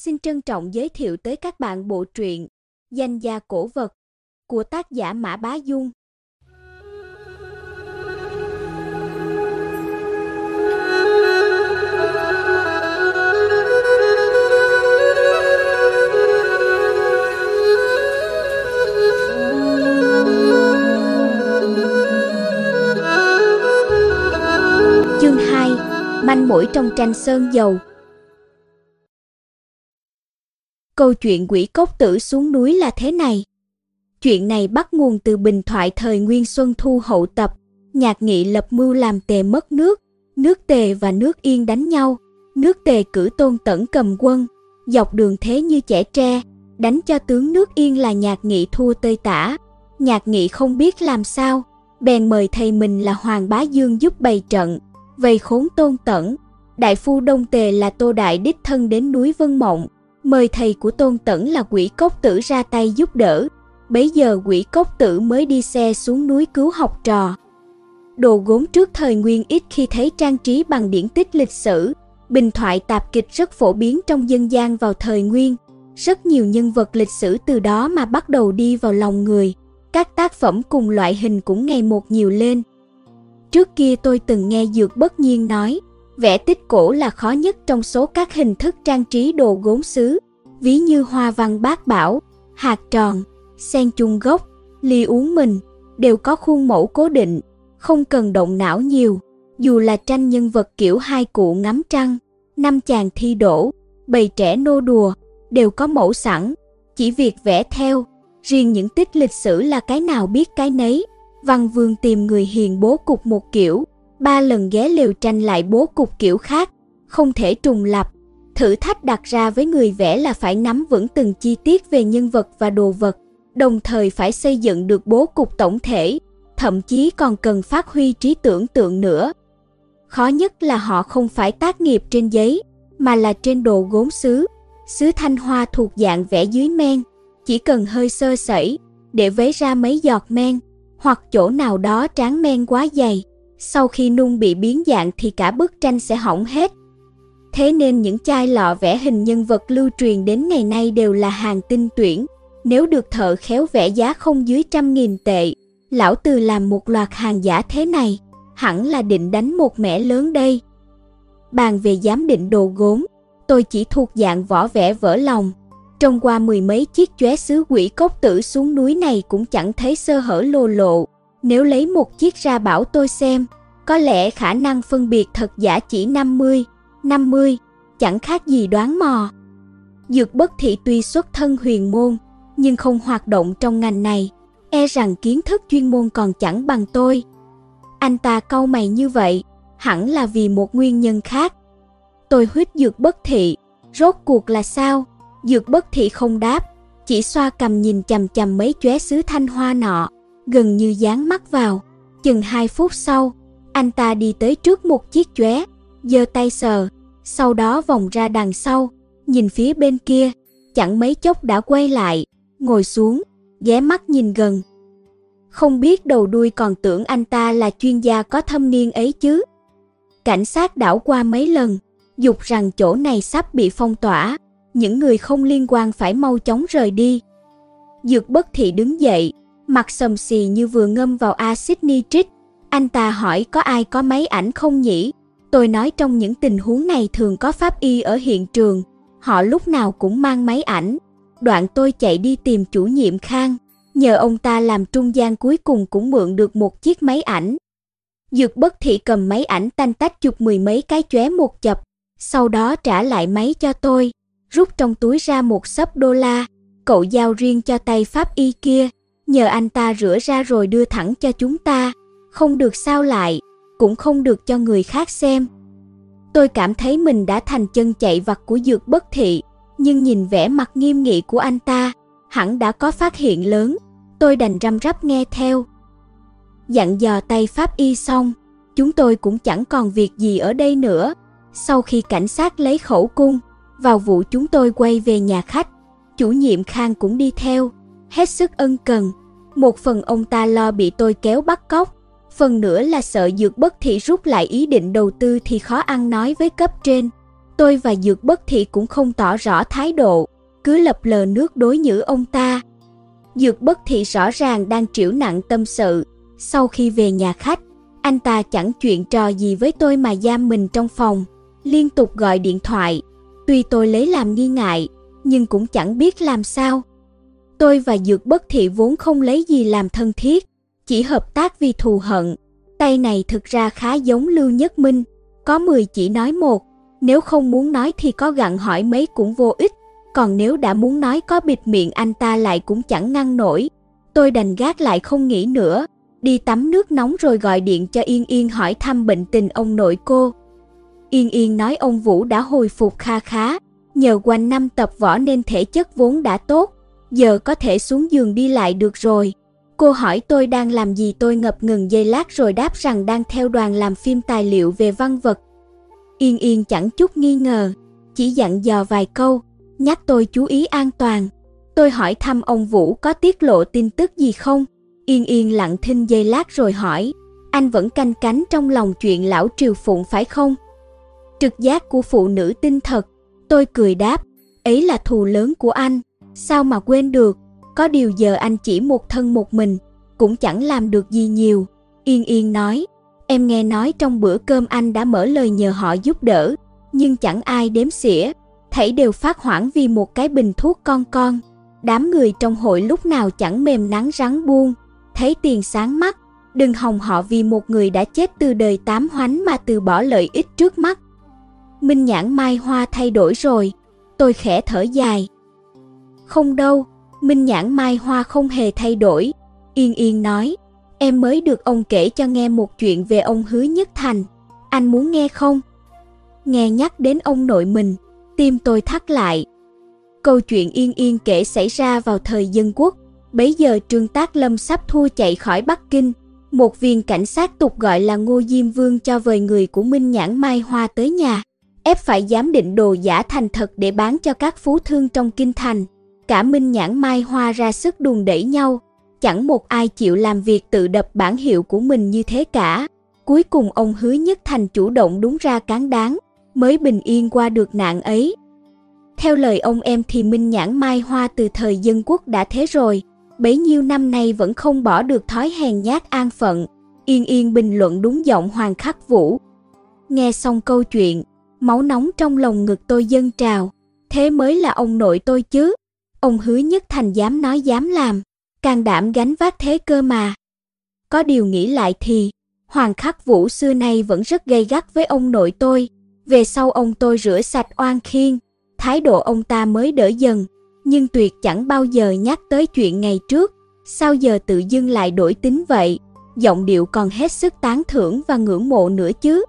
Xin trân trọng giới thiệu tới các bạn bộ truyện Danh gia cổ vật của tác giả Mã Bá Dung. Chương 2: Manh mũi trong tranh sơn dầu. Câu chuyện quỷ cốc tử xuống núi là thế này. Chuyện này bắt nguồn từ bình thoại thời Nguyên Xuân Thu hậu tập, nhạc nghị lập mưu làm tề mất nước, nước tề và nước yên đánh nhau, nước tề cử tôn tẩn cầm quân, dọc đường thế như trẻ tre, đánh cho tướng nước yên là nhạc nghị thua tơi tả. Nhạc nghị không biết làm sao, bèn mời thầy mình là Hoàng Bá Dương giúp bày trận, vây khốn tôn tẩn. Đại phu Đông Tề là Tô Đại đích thân đến núi Vân Mộng, mời thầy của Tôn Tẩn là quỷ cốc tử ra tay giúp đỡ. Bấy giờ quỷ cốc tử mới đi xe xuống núi cứu học trò. Đồ gốm trước thời nguyên ít khi thấy trang trí bằng điển tích lịch sử. Bình thoại tạp kịch rất phổ biến trong dân gian vào thời nguyên. Rất nhiều nhân vật lịch sử từ đó mà bắt đầu đi vào lòng người. Các tác phẩm cùng loại hình cũng ngày một nhiều lên. Trước kia tôi từng nghe Dược Bất Nhiên nói, vẽ tích cổ là khó nhất trong số các hình thức trang trí đồ gốm xứ ví như hoa văn bát bảo, hạt tròn, sen chung gốc, ly uống mình, đều có khuôn mẫu cố định, không cần động não nhiều. Dù là tranh nhân vật kiểu hai cụ ngắm trăng, năm chàng thi đổ, bầy trẻ nô đùa, đều có mẫu sẵn, chỉ việc vẽ theo. Riêng những tích lịch sử là cái nào biết cái nấy. Văn Vương tìm người hiền bố cục một kiểu, ba lần ghé lều tranh lại bố cục kiểu khác, không thể trùng lập. Thử thách đặt ra với người vẽ là phải nắm vững từng chi tiết về nhân vật và đồ vật, đồng thời phải xây dựng được bố cục tổng thể, thậm chí còn cần phát huy trí tưởng tượng nữa. Khó nhất là họ không phải tác nghiệp trên giấy, mà là trên đồ gốm sứ. Sứ thanh hoa thuộc dạng vẽ dưới men, chỉ cần hơi sơ sẩy, để vấy ra mấy giọt men, hoặc chỗ nào đó tráng men quá dày, sau khi nung bị biến dạng thì cả bức tranh sẽ hỏng hết. Thế nên những chai lọ vẽ hình nhân vật lưu truyền đến ngày nay đều là hàng tinh tuyển. Nếu được thợ khéo vẽ giá không dưới trăm nghìn tệ, lão từ làm một loạt hàng giả thế này, hẳn là định đánh một mẻ lớn đây. Bàn về giám định đồ gốm, tôi chỉ thuộc dạng võ vẽ vỡ lòng. Trong qua mười mấy chiếc chóe sứ quỷ cốc tử xuống núi này cũng chẳng thấy sơ hở lô lộ. Nếu lấy một chiếc ra bảo tôi xem, có lẽ khả năng phân biệt thật giả chỉ 50, 50, chẳng khác gì đoán mò. Dược bất thị tuy xuất thân huyền môn, nhưng không hoạt động trong ngành này, e rằng kiến thức chuyên môn còn chẳng bằng tôi. Anh ta câu mày như vậy, hẳn là vì một nguyên nhân khác. Tôi huyết dược bất thị, rốt cuộc là sao? Dược bất thị không đáp, chỉ xoa cầm nhìn chằm chằm mấy chóe sứ thanh hoa nọ, gần như dán mắt vào. Chừng hai phút sau, anh ta đi tới trước một chiếc chóe, giơ tay sờ, sau đó vòng ra đằng sau, nhìn phía bên kia, chẳng mấy chốc đã quay lại, ngồi xuống, ghé mắt nhìn gần. Không biết đầu đuôi còn tưởng anh ta là chuyên gia có thâm niên ấy chứ. Cảnh sát đảo qua mấy lần, dục rằng chỗ này sắp bị phong tỏa, những người không liên quan phải mau chóng rời đi. Dược bất thị đứng dậy, mặt sầm xì như vừa ngâm vào axit nitric. Anh ta hỏi có ai có máy ảnh không nhỉ? Tôi nói trong những tình huống này thường có pháp y ở hiện trường, họ lúc nào cũng mang máy ảnh. Đoạn tôi chạy đi tìm chủ nhiệm Khang, nhờ ông ta làm trung gian cuối cùng cũng mượn được một chiếc máy ảnh. Dược bất thị cầm máy ảnh tanh tách chụp mười mấy cái chóe một chập, sau đó trả lại máy cho tôi, rút trong túi ra một sấp đô la, cậu giao riêng cho tay pháp y kia, nhờ anh ta rửa ra rồi đưa thẳng cho chúng ta, không được sao lại, cũng không được cho người khác xem. Tôi cảm thấy mình đã thành chân chạy vặt của dược bất thị, nhưng nhìn vẻ mặt nghiêm nghị của anh ta, hẳn đã có phát hiện lớn, tôi đành răm rắp nghe theo. Dặn dò tay pháp y xong, chúng tôi cũng chẳng còn việc gì ở đây nữa. Sau khi cảnh sát lấy khẩu cung, vào vụ chúng tôi quay về nhà khách, chủ nhiệm Khang cũng đi theo, hết sức ân cần. Một phần ông ta lo bị tôi kéo bắt cóc, phần nữa là sợ dược bất thị rút lại ý định đầu tư thì khó ăn nói với cấp trên. Tôi và Dược Bất Thị cũng không tỏ rõ thái độ, cứ lập lờ nước đối nhữ ông ta. Dược Bất Thị rõ ràng đang chịu nặng tâm sự, sau khi về nhà khách, anh ta chẳng chuyện trò gì với tôi mà giam mình trong phòng, liên tục gọi điện thoại. Tuy tôi lấy làm nghi ngại, nhưng cũng chẳng biết làm sao. Tôi và Dược Bất Thị vốn không lấy gì làm thân thiết, chỉ hợp tác vì thù hận. Tay này thực ra khá giống Lưu Nhất Minh, có 10 chỉ nói một, nếu không muốn nói thì có gặn hỏi mấy cũng vô ích, còn nếu đã muốn nói có bịt miệng anh ta lại cũng chẳng ngăn nổi. Tôi đành gác lại không nghĩ nữa, đi tắm nước nóng rồi gọi điện cho Yên Yên hỏi thăm bệnh tình ông nội cô. Yên Yên nói ông Vũ đã hồi phục kha khá, nhờ quanh năm tập võ nên thể chất vốn đã tốt, giờ có thể xuống giường đi lại được rồi. Cô hỏi tôi đang làm gì tôi ngập ngừng giây lát rồi đáp rằng đang theo đoàn làm phim tài liệu về văn vật. Yên Yên chẳng chút nghi ngờ, chỉ dặn dò vài câu, nhắc tôi chú ý an toàn. Tôi hỏi thăm ông Vũ có tiết lộ tin tức gì không? Yên Yên lặng thinh giây lát rồi hỏi, anh vẫn canh cánh trong lòng chuyện lão Triều Phụng phải không? Trực giác của phụ nữ tinh thật, tôi cười đáp, ấy là thù lớn của anh, sao mà quên được, có điều giờ anh chỉ một thân một mình, cũng chẳng làm được gì nhiều. Yên Yên nói, em nghe nói trong bữa cơm anh đã mở lời nhờ họ giúp đỡ, nhưng chẳng ai đếm xỉa, thảy đều phát hoảng vì một cái bình thuốc con con. Đám người trong hội lúc nào chẳng mềm nắng rắn buông, thấy tiền sáng mắt, đừng hòng họ vì một người đã chết từ đời tám hoánh mà từ bỏ lợi ích trước mắt. Minh nhãn mai hoa thay đổi rồi, tôi khẽ thở dài. Không đâu, Minh nhãn mai hoa không hề thay đổi. Yên yên nói, em mới được ông kể cho nghe một chuyện về ông Hứa Nhất Thành. Anh muốn nghe không? Nghe nhắc đến ông nội mình, tim tôi thắt lại. Câu chuyện yên yên kể xảy ra vào thời dân quốc. Bấy giờ Trương Tác Lâm sắp thua chạy khỏi Bắc Kinh. Một viên cảnh sát tục gọi là Ngô Diêm Vương cho vời người của Minh Nhãn Mai Hoa tới nhà ép phải giám định đồ giả thành thật để bán cho các phú thương trong kinh thành. Cả Minh Nhãn Mai Hoa ra sức đùn đẩy nhau, chẳng một ai chịu làm việc tự đập bản hiệu của mình như thế cả. Cuối cùng ông Hứa Nhất Thành chủ động đúng ra cán đáng, mới bình yên qua được nạn ấy. Theo lời ông em thì Minh Nhãn Mai Hoa từ thời dân quốc đã thế rồi, bấy nhiêu năm nay vẫn không bỏ được thói hèn nhát an phận. Yên Yên bình luận đúng giọng Hoàng Khắc Vũ. Nghe xong câu chuyện, máu nóng trong lòng ngực tôi dâng trào, thế mới là ông nội tôi chứ. Ông hứa nhất thành dám nói dám làm, can đảm gánh vác thế cơ mà. Có điều nghĩ lại thì, Hoàng Khắc Vũ xưa nay vẫn rất gây gắt với ông nội tôi. Về sau ông tôi rửa sạch oan khiên, thái độ ông ta mới đỡ dần, nhưng tuyệt chẳng bao giờ nhắc tới chuyện ngày trước. Sao giờ tự dưng lại đổi tính vậy? Giọng điệu còn hết sức tán thưởng và ngưỡng mộ nữa chứ.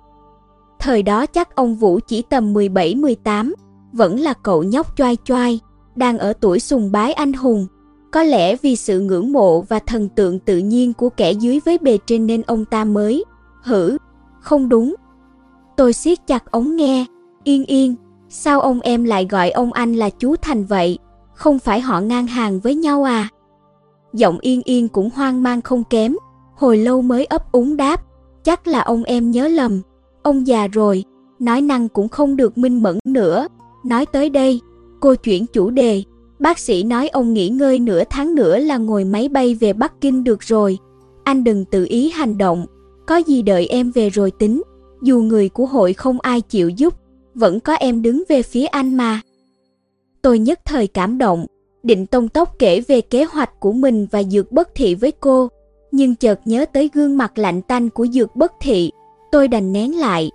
Thời đó chắc ông Vũ chỉ tầm 17-18, vẫn là cậu nhóc choai choai, đang ở tuổi sùng bái anh hùng. Có lẽ vì sự ngưỡng mộ và thần tượng tự nhiên của kẻ dưới với bề trên nên ông ta mới, hử, không đúng. Tôi siết chặt ống nghe, yên yên, sao ông em lại gọi ông anh là chú Thành vậy, không phải họ ngang hàng với nhau à? Giọng yên yên cũng hoang mang không kém, hồi lâu mới ấp úng đáp, chắc là ông em nhớ lầm. Ông già rồi, nói năng cũng không được minh mẫn nữa. Nói tới đây, cô chuyển chủ đề. Bác sĩ nói ông nghỉ ngơi nửa tháng nữa là ngồi máy bay về Bắc Kinh được rồi. Anh đừng tự ý hành động, có gì đợi em về rồi tính. Dù người của hội không ai chịu giúp, vẫn có em đứng về phía anh mà. Tôi nhất thời cảm động, định tông tốc kể về kế hoạch của mình và dược bất thị với cô, nhưng chợt nhớ tới gương mặt lạnh tanh của dược bất thị, Tôi đành nén lại.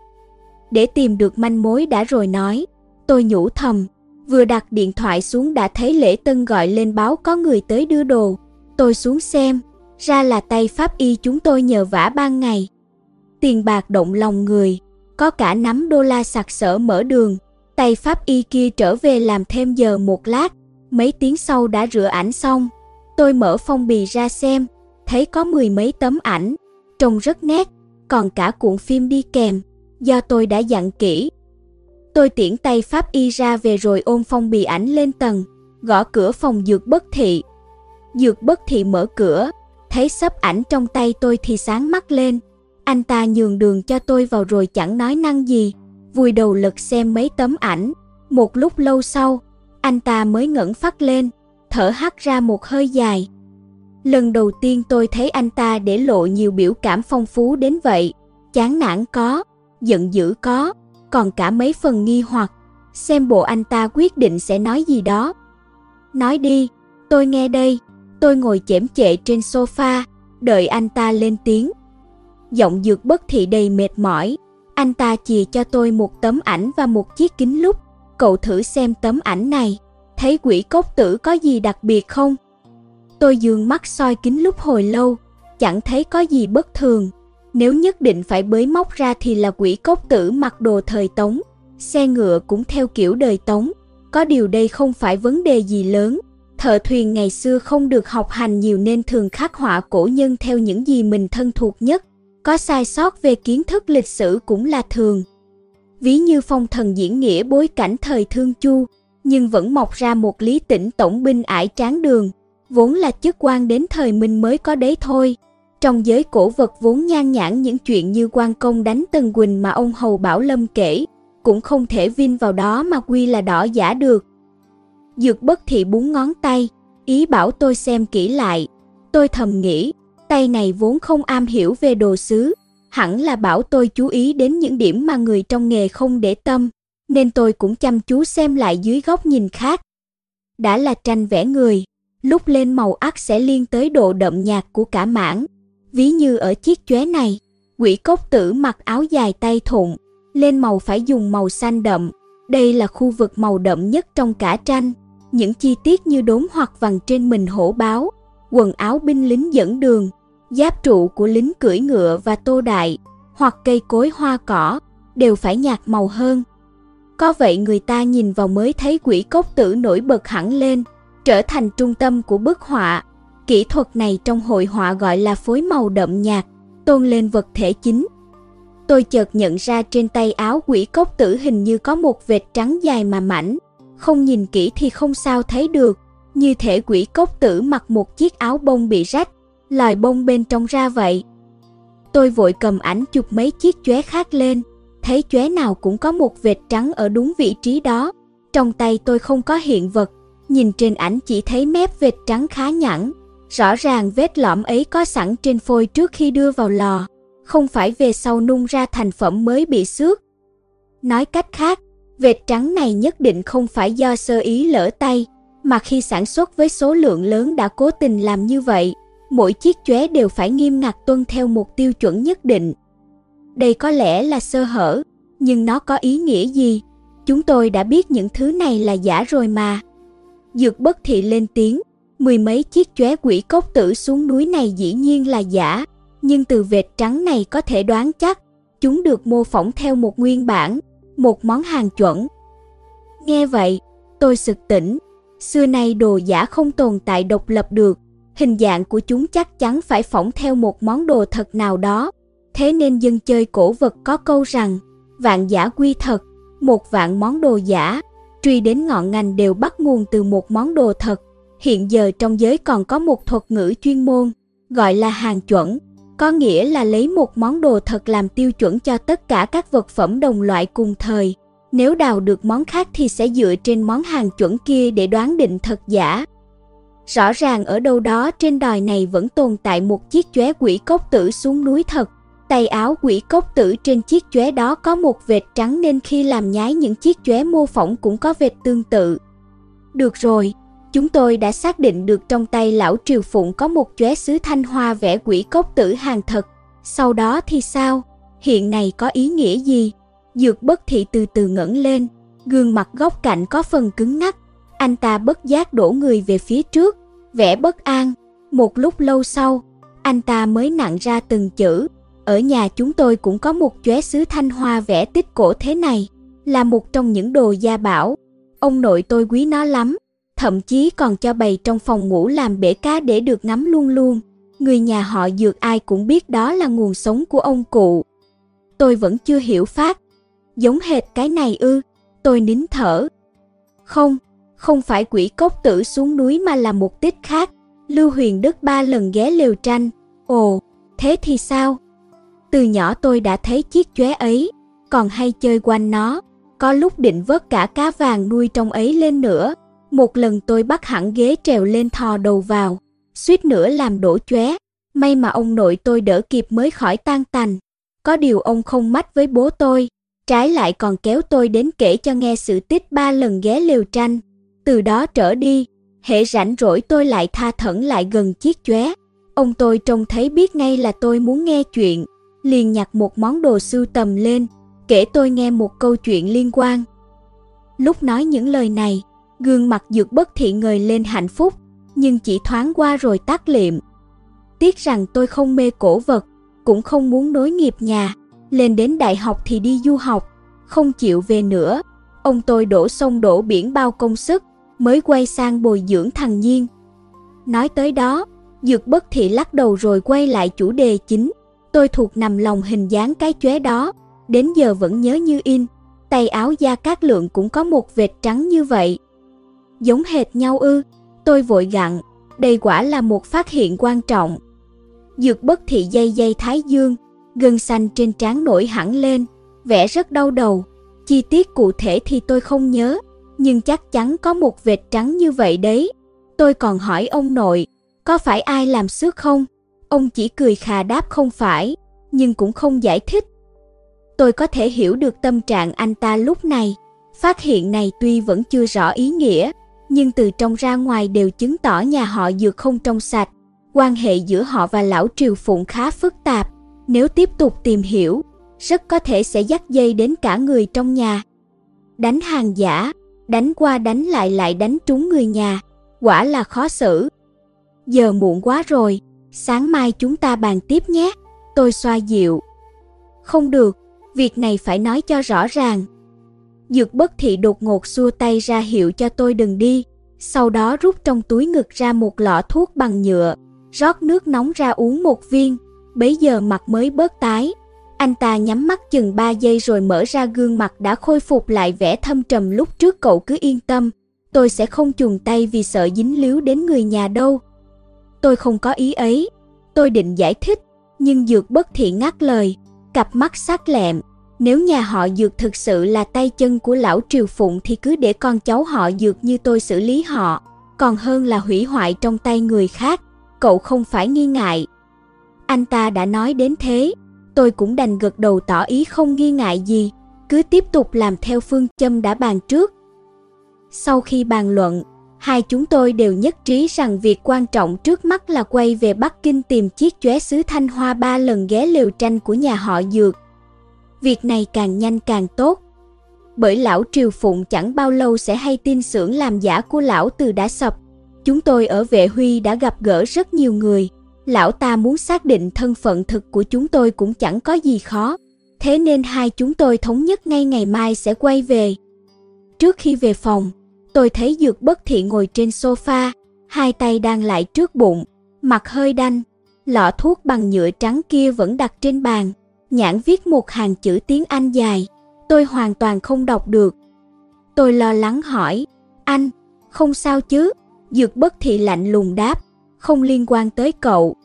Để tìm được manh mối đã rồi nói, tôi nhủ thầm, vừa đặt điện thoại xuống đã thấy Lễ Tân gọi lên báo có người tới đưa đồ. Tôi xuống xem, ra là tay pháp y chúng tôi nhờ vả ban ngày. Tiền bạc động lòng người, có cả nắm đô la sặc sỡ mở đường. Tay pháp y kia trở về làm thêm giờ một lát, mấy tiếng sau đã rửa ảnh xong. Tôi mở phong bì ra xem, thấy có mười mấy tấm ảnh, trông rất nét, còn cả cuộn phim đi kèm, do tôi đã dặn kỹ. Tôi tiễn tay Pháp Y ra về rồi ôm phong bì ảnh lên tầng, gõ cửa phòng dược bất thị. Dược bất thị mở cửa, thấy sắp ảnh trong tay tôi thì sáng mắt lên. Anh ta nhường đường cho tôi vào rồi chẳng nói năng gì, vùi đầu lật xem mấy tấm ảnh. Một lúc lâu sau, anh ta mới ngẩng phát lên, thở hắt ra một hơi dài. Lần đầu tiên tôi thấy anh ta để lộ nhiều biểu cảm phong phú đến vậy, chán nản có, giận dữ có, còn cả mấy phần nghi hoặc, xem bộ anh ta quyết định sẽ nói gì đó. Nói đi, tôi nghe đây, tôi ngồi chễm chệ trên sofa, đợi anh ta lên tiếng. Giọng dược bất thị đầy mệt mỏi, anh ta chìa cho tôi một tấm ảnh và một chiếc kính lúp, cậu thử xem tấm ảnh này, thấy quỷ cốc tử có gì đặc biệt không? Tôi dường mắt soi kính lúp hồi lâu, chẳng thấy có gì bất thường. Nếu nhất định phải bới móc ra thì là quỷ cốc tử mặc đồ thời Tống, xe ngựa cũng theo kiểu đời Tống. Có điều đây không phải vấn đề gì lớn. Thợ thuyền ngày xưa không được học hành nhiều nên thường khắc họa cổ nhân theo những gì mình thân thuộc nhất. Có sai sót về kiến thức lịch sử cũng là thường. Ví như phong thần diễn nghĩa bối cảnh thời Thương Chu, nhưng vẫn mọc ra một lý tỉnh tổng binh ải tráng đường, vốn là chức quan đến thời Minh mới có đấy thôi. Trong giới cổ vật vốn nhan nhãn những chuyện như quan công đánh Tần Quỳnh mà ông Hầu Bảo Lâm kể, cũng không thể vin vào đó mà quy là đỏ giả được. Dược bất thị búng ngón tay, ý bảo tôi xem kỹ lại. Tôi thầm nghĩ, tay này vốn không am hiểu về đồ sứ, hẳn là bảo tôi chú ý đến những điểm mà người trong nghề không để tâm, nên tôi cũng chăm chú xem lại dưới góc nhìn khác. Đã là tranh vẽ người, lúc lên màu ắt sẽ liên tới độ đậm nhạt của cả mảng. Ví như ở chiếc chóe này, quỷ cốc tử mặc áo dài tay thụng, lên màu phải dùng màu xanh đậm. Đây là khu vực màu đậm nhất trong cả tranh. Những chi tiết như đốm hoặc vằn trên mình hổ báo, quần áo binh lính dẫn đường, giáp trụ của lính cưỡi ngựa và tô đại, hoặc cây cối hoa cỏ, đều phải nhạt màu hơn. Có vậy người ta nhìn vào mới thấy quỷ cốc tử nổi bật hẳn lên, trở thành trung tâm của bức họa. Kỹ thuật này trong hội họa gọi là phối màu đậm nhạt, tôn lên vật thể chính. Tôi chợt nhận ra trên tay áo quỷ cốc tử hình như có một vệt trắng dài mà mảnh, không nhìn kỹ thì không sao thấy được, như thể quỷ cốc tử mặc một chiếc áo bông bị rách, lòi bông bên trong ra vậy. Tôi vội cầm ảnh chụp mấy chiếc chóe khác lên, thấy chóe nào cũng có một vệt trắng ở đúng vị trí đó. Trong tay tôi không có hiện vật, nhìn trên ảnh chỉ thấy mép vệt trắng khá nhẵn, rõ ràng vết lõm ấy có sẵn trên phôi trước khi đưa vào lò, không phải về sau nung ra thành phẩm mới bị xước. Nói cách khác, vệt trắng này nhất định không phải do sơ ý lỡ tay, mà khi sản xuất với số lượng lớn đã cố tình làm như vậy, mỗi chiếc chóe đều phải nghiêm ngặt tuân theo một tiêu chuẩn nhất định. Đây có lẽ là sơ hở, nhưng nó có ý nghĩa gì? Chúng tôi đã biết những thứ này là giả rồi mà. Dược bất thị lên tiếng, mười mấy chiếc chóe quỷ cốc tử xuống núi này dĩ nhiên là giả, nhưng từ vệt trắng này có thể đoán chắc, chúng được mô phỏng theo một nguyên bản, một món hàng chuẩn. Nghe vậy, tôi sực tỉnh, xưa nay đồ giả không tồn tại độc lập được, hình dạng của chúng chắc chắn phải phỏng theo một món đồ thật nào đó. Thế nên dân chơi cổ vật có câu rằng, vạn giả quy thật, một vạn món đồ giả, truy đến ngọn ngành đều bắt nguồn từ một món đồ thật. Hiện giờ trong giới còn có một thuật ngữ chuyên môn, gọi là hàng chuẩn, có nghĩa là lấy một món đồ thật làm tiêu chuẩn cho tất cả các vật phẩm đồng loại cùng thời. Nếu đào được món khác thì sẽ dựa trên món hàng chuẩn kia để đoán định thật giả. Rõ ràng ở đâu đó trên đòi này vẫn tồn tại một chiếc chóe quỷ cốc tử xuống núi thật. Tay áo quỷ cốc tử trên chiếc chóe đó có một vệt trắng nên khi làm nhái những chiếc chóe mô phỏng cũng có vệt tương tự. Được rồi, chúng tôi đã xác định được trong tay lão Triều Phụng có một chóe sứ thanh hoa vẽ quỷ cốc tử hàng thật. Sau đó thì sao? Hiện này có ý nghĩa gì? Dược bất thị từ từ ngẩng lên, gương mặt góc cạnh có phần cứng ngắc. Anh ta bất giác đổ người về phía trước, vẻ bất an. Một lúc lâu sau, anh ta mới nặng ra từng chữ, ở nhà chúng tôi cũng có một chóe sứ thanh hoa vẽ tích cổ thế này, là một trong những đồ gia bảo. Ông nội tôi quý nó lắm, thậm chí còn cho bày trong phòng ngủ làm bể cá để được ngắm luôn luôn. Người nhà họ dược ai cũng biết đó là nguồn sống của ông cụ. Tôi vẫn chưa hiểu phát. Giống hệt cái này ư, tôi nín thở. Không, không phải quỷ cốc tử xuống núi mà là một tích khác. Lưu Huyền Đức ba lần ghé lều tranh. Ồ, thế thì sao? Từ nhỏ tôi đã thấy chiếc chóe ấy, còn hay chơi quanh nó, có lúc định vớt cả cá vàng nuôi trong ấy lên nữa. Một lần tôi bắt hẳn ghế trèo lên thò đầu vào, suýt nữa làm đổ chóe. May mà ông nội tôi đỡ kịp mới khỏi tan tành. Có điều ông không mách với bố tôi, trái lại còn kéo tôi đến kể cho nghe sự tích ba lần ghé liều tranh. Từ đó trở đi, hệ rảnh rỗi tôi lại tha thẩn lại gần chiếc chóe. Ông tôi trông thấy biết ngay là tôi muốn nghe chuyện, liền nhặt một món đồ sưu tầm lên, kể tôi nghe một câu chuyện liên quan. Lúc nói những lời này, gương mặt dược bất thị ngời lên hạnh phúc, nhưng chỉ thoáng qua rồi tắt liệm. Tiếc rằng tôi không mê cổ vật, cũng không muốn nối nghiệp nhà, lên đến đại học thì đi du học, không chịu về nữa. Ông tôi đổ sông đổ biển bao công sức, mới quay sang bồi dưỡng thằng Nhiên. Nói tới đó, Dược bất thị lắc đầu rồi quay lại chủ đề chính. Tôi thuộc nằm lòng hình dáng cái chóe đó, đến giờ vẫn nhớ như in. Tay áo da cát lượng cũng có một vệt trắng như vậy. Giống hệt nhau ư, tôi vội gặn, đây quả là một phát hiện quan trọng. Dược bất thị dây dây thái dương, gân xanh trên trán nổi hẳn lên, vẻ rất đau đầu. Chi tiết cụ thể thì tôi không nhớ, nhưng chắc chắn có một vệt trắng như vậy đấy. Tôi còn hỏi ông nội, có phải ai làm xước không? Ông chỉ cười khà đáp không phải, nhưng cũng không giải thích. Tôi có thể hiểu được tâm trạng anh ta lúc này. Phát hiện này tuy vẫn chưa rõ ý nghĩa, nhưng từ trong ra ngoài đều chứng tỏ nhà họ dược không trong sạch. Quan hệ giữa họ và lão Triều Phụng khá phức tạp. Nếu tiếp tục tìm hiểu, rất có thể sẽ dắt dây đến cả người trong nhà. Đánh hàng giả, đánh qua đánh lại lại đánh trúng người nhà, quả là khó xử. Giờ muộn quá rồi, sáng mai chúng ta bàn tiếp nhé. Tôi xoa dịu. Không được, việc này phải nói cho rõ ràng. Dược bất thị đột ngột xua tay ra hiệu cho tôi đừng đi, sau đó rút trong túi ngực ra một lọ thuốc bằng nhựa, rót nước nóng ra uống một viên, bấy giờ mặt mới bớt tái. Anh ta nhắm mắt chừng 3 giây rồi mở ra gương mặt đã khôi phục lại vẻ thâm trầm lúc trước cậu cứ yên tâm, tôi sẽ không chuồng tay vì sợ dính líu đến người nhà đâu. Tôi không có ý ấy. Tôi định giải thích, nhưng Dược bất thị ngắt lời, cặp mắt sắc lẹm. Nếu nhà họ Dược thực sự là tay chân của lão Triều Phụng thì cứ để con cháu họ Dược như tôi xử lý họ, còn hơn là hủy hoại trong tay người khác. Cậu không phải nghi ngại. Anh ta đã nói đến thế, tôi cũng đành gật đầu tỏ ý không nghi ngại gì, cứ tiếp tục làm theo phương châm đã bàn trước. Sau khi bàn luận, Hai chúng tôi đều nhất trí rằng việc quan trọng trước mắt là quay về Bắc Kinh tìm chiếc chóe sứ Thanh Hoa ba lần ghé liều tranh của nhà họ Dược. Việc này càng nhanh càng tốt. Bởi lão Triều Phụng chẳng bao lâu sẽ hay tin xưởng làm giả của lão từ đã sập. Chúng tôi ở vệ huy đã gặp gỡ rất nhiều người. Lão ta muốn xác định thân phận thực của chúng tôi cũng chẳng có gì khó. Thế nên hai chúng tôi thống nhất ngay ngày mai sẽ quay về. Trước khi về phòng, Tôi thấy dược bất thị ngồi trên sofa, hai tay đang lại trước bụng, mặt hơi đanh. Lọ thuốc bằng nhựa trắng kia vẫn đặt trên bàn, nhãn viết một hàng chữ tiếng Anh dài. Tôi hoàn toàn không đọc được. Tôi lo lắng hỏi, anh, không sao chứ? Dược bất thị lạnh lùng đáp, không liên quan tới cậu.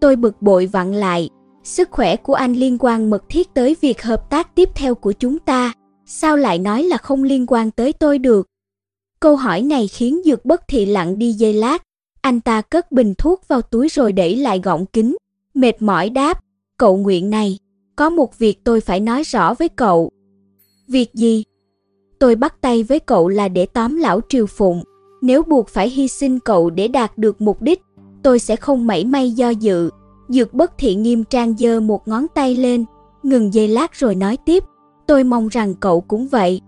Tôi bực bội vặn lại, sức khỏe của anh liên quan mật thiết tới việc hợp tác tiếp theo của chúng ta. Sao lại nói là không liên quan tới tôi được? Câu hỏi này khiến Dược Bất Thị lặng đi giây lát. Anh ta cất bình thuốc vào túi rồi đẩy lại gọng kính. Mệt mỏi đáp, cậu nguyện này, có một việc tôi phải nói rõ với cậu. Việc gì? Tôi bắt tay với cậu là để tóm lão Triều Phụng. Nếu buộc phải hy sinh cậu để đạt được mục đích, tôi sẽ không mảy may do dự. Dược bất thị nghiêm trang giơ một ngón tay lên, ngừng giây lát rồi nói tiếp. Tôi mong rằng cậu cũng vậy.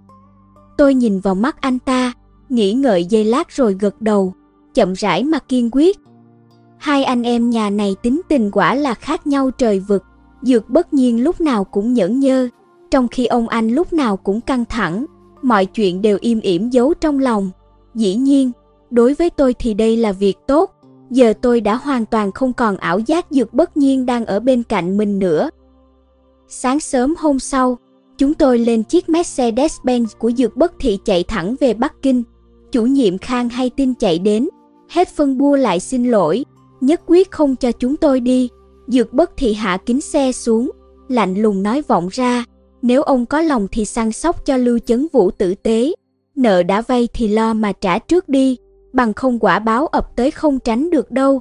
Tôi nhìn vào mắt anh ta, nghĩ ngợi giây lát rồi gật đầu, chậm rãi mà kiên quyết. Hai anh em nhà này tính tình quả là khác nhau trời vực, dược bất nhiên lúc nào cũng nhẫn nhơ, trong khi ông anh lúc nào cũng căng thẳng, mọi chuyện đều im ỉm giấu trong lòng. Dĩ nhiên, đối với tôi thì đây là việc tốt, giờ tôi đã hoàn toàn không còn ảo giác dược bất nhiên đang ở bên cạnh mình nữa. Sáng sớm hôm sau, chúng tôi lên chiếc Mercedes-Benz của Dược Bất Thị chạy thẳng về Bắc Kinh chủ nhiệm Khang hay tin chạy đến, hết phân bua lại xin lỗi, nhất quyết không cho chúng tôi đi. Dược bất thì hạ kính xe xuống, lạnh lùng nói vọng ra, Nếu ông có lòng thì săn sóc cho Lưu Chấn Vũ tử tế, nợ đã vay thì lo mà trả trước đi, bằng không quả báo ập tới không tránh được đâu.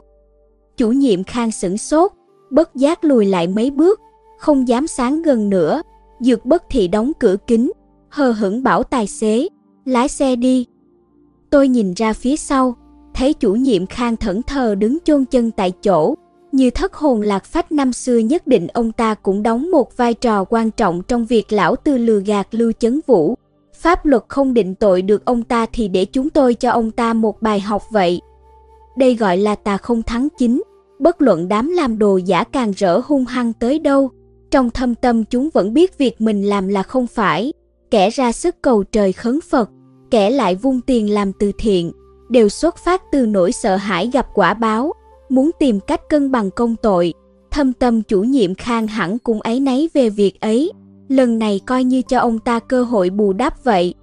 Chủ nhiệm Khang sửng sốt, bất giác lùi lại mấy bước, không dám sáng gần nữa. Dược bất thị đóng cửa kính, hờ hững bảo tài xế, lái xe đi. Tôi nhìn ra phía sau, thấy chủ nhiệm Khang thẫn thờ đứng chôn chân tại chỗ, như thất hồn lạc phách năm xưa nhất định ông ta cũng đóng một vai trò quan trọng trong việc lão tư lừa gạt Lưu Chấn Vũ. Pháp luật không định tội được ông ta thì để chúng tôi cho ông ta một bài học vậy. Đây gọi là tà không thắng chính, bất luận đám làm đồ giả càng rỡ hung hăng tới đâu, trong thâm tâm chúng vẫn biết việc mình làm là không phải, kẻ ra sức cầu trời khấn Phật, kẻ lại vung tiền làm từ thiện, đều xuất phát từ nỗi sợ hãi gặp quả báo, muốn tìm cách cân bằng công tội. Thâm tâm chủ nhiệm Khang hẳn cũng ấy nấy về việc ấy, lần này coi như cho ông ta cơ hội bù đắp vậy.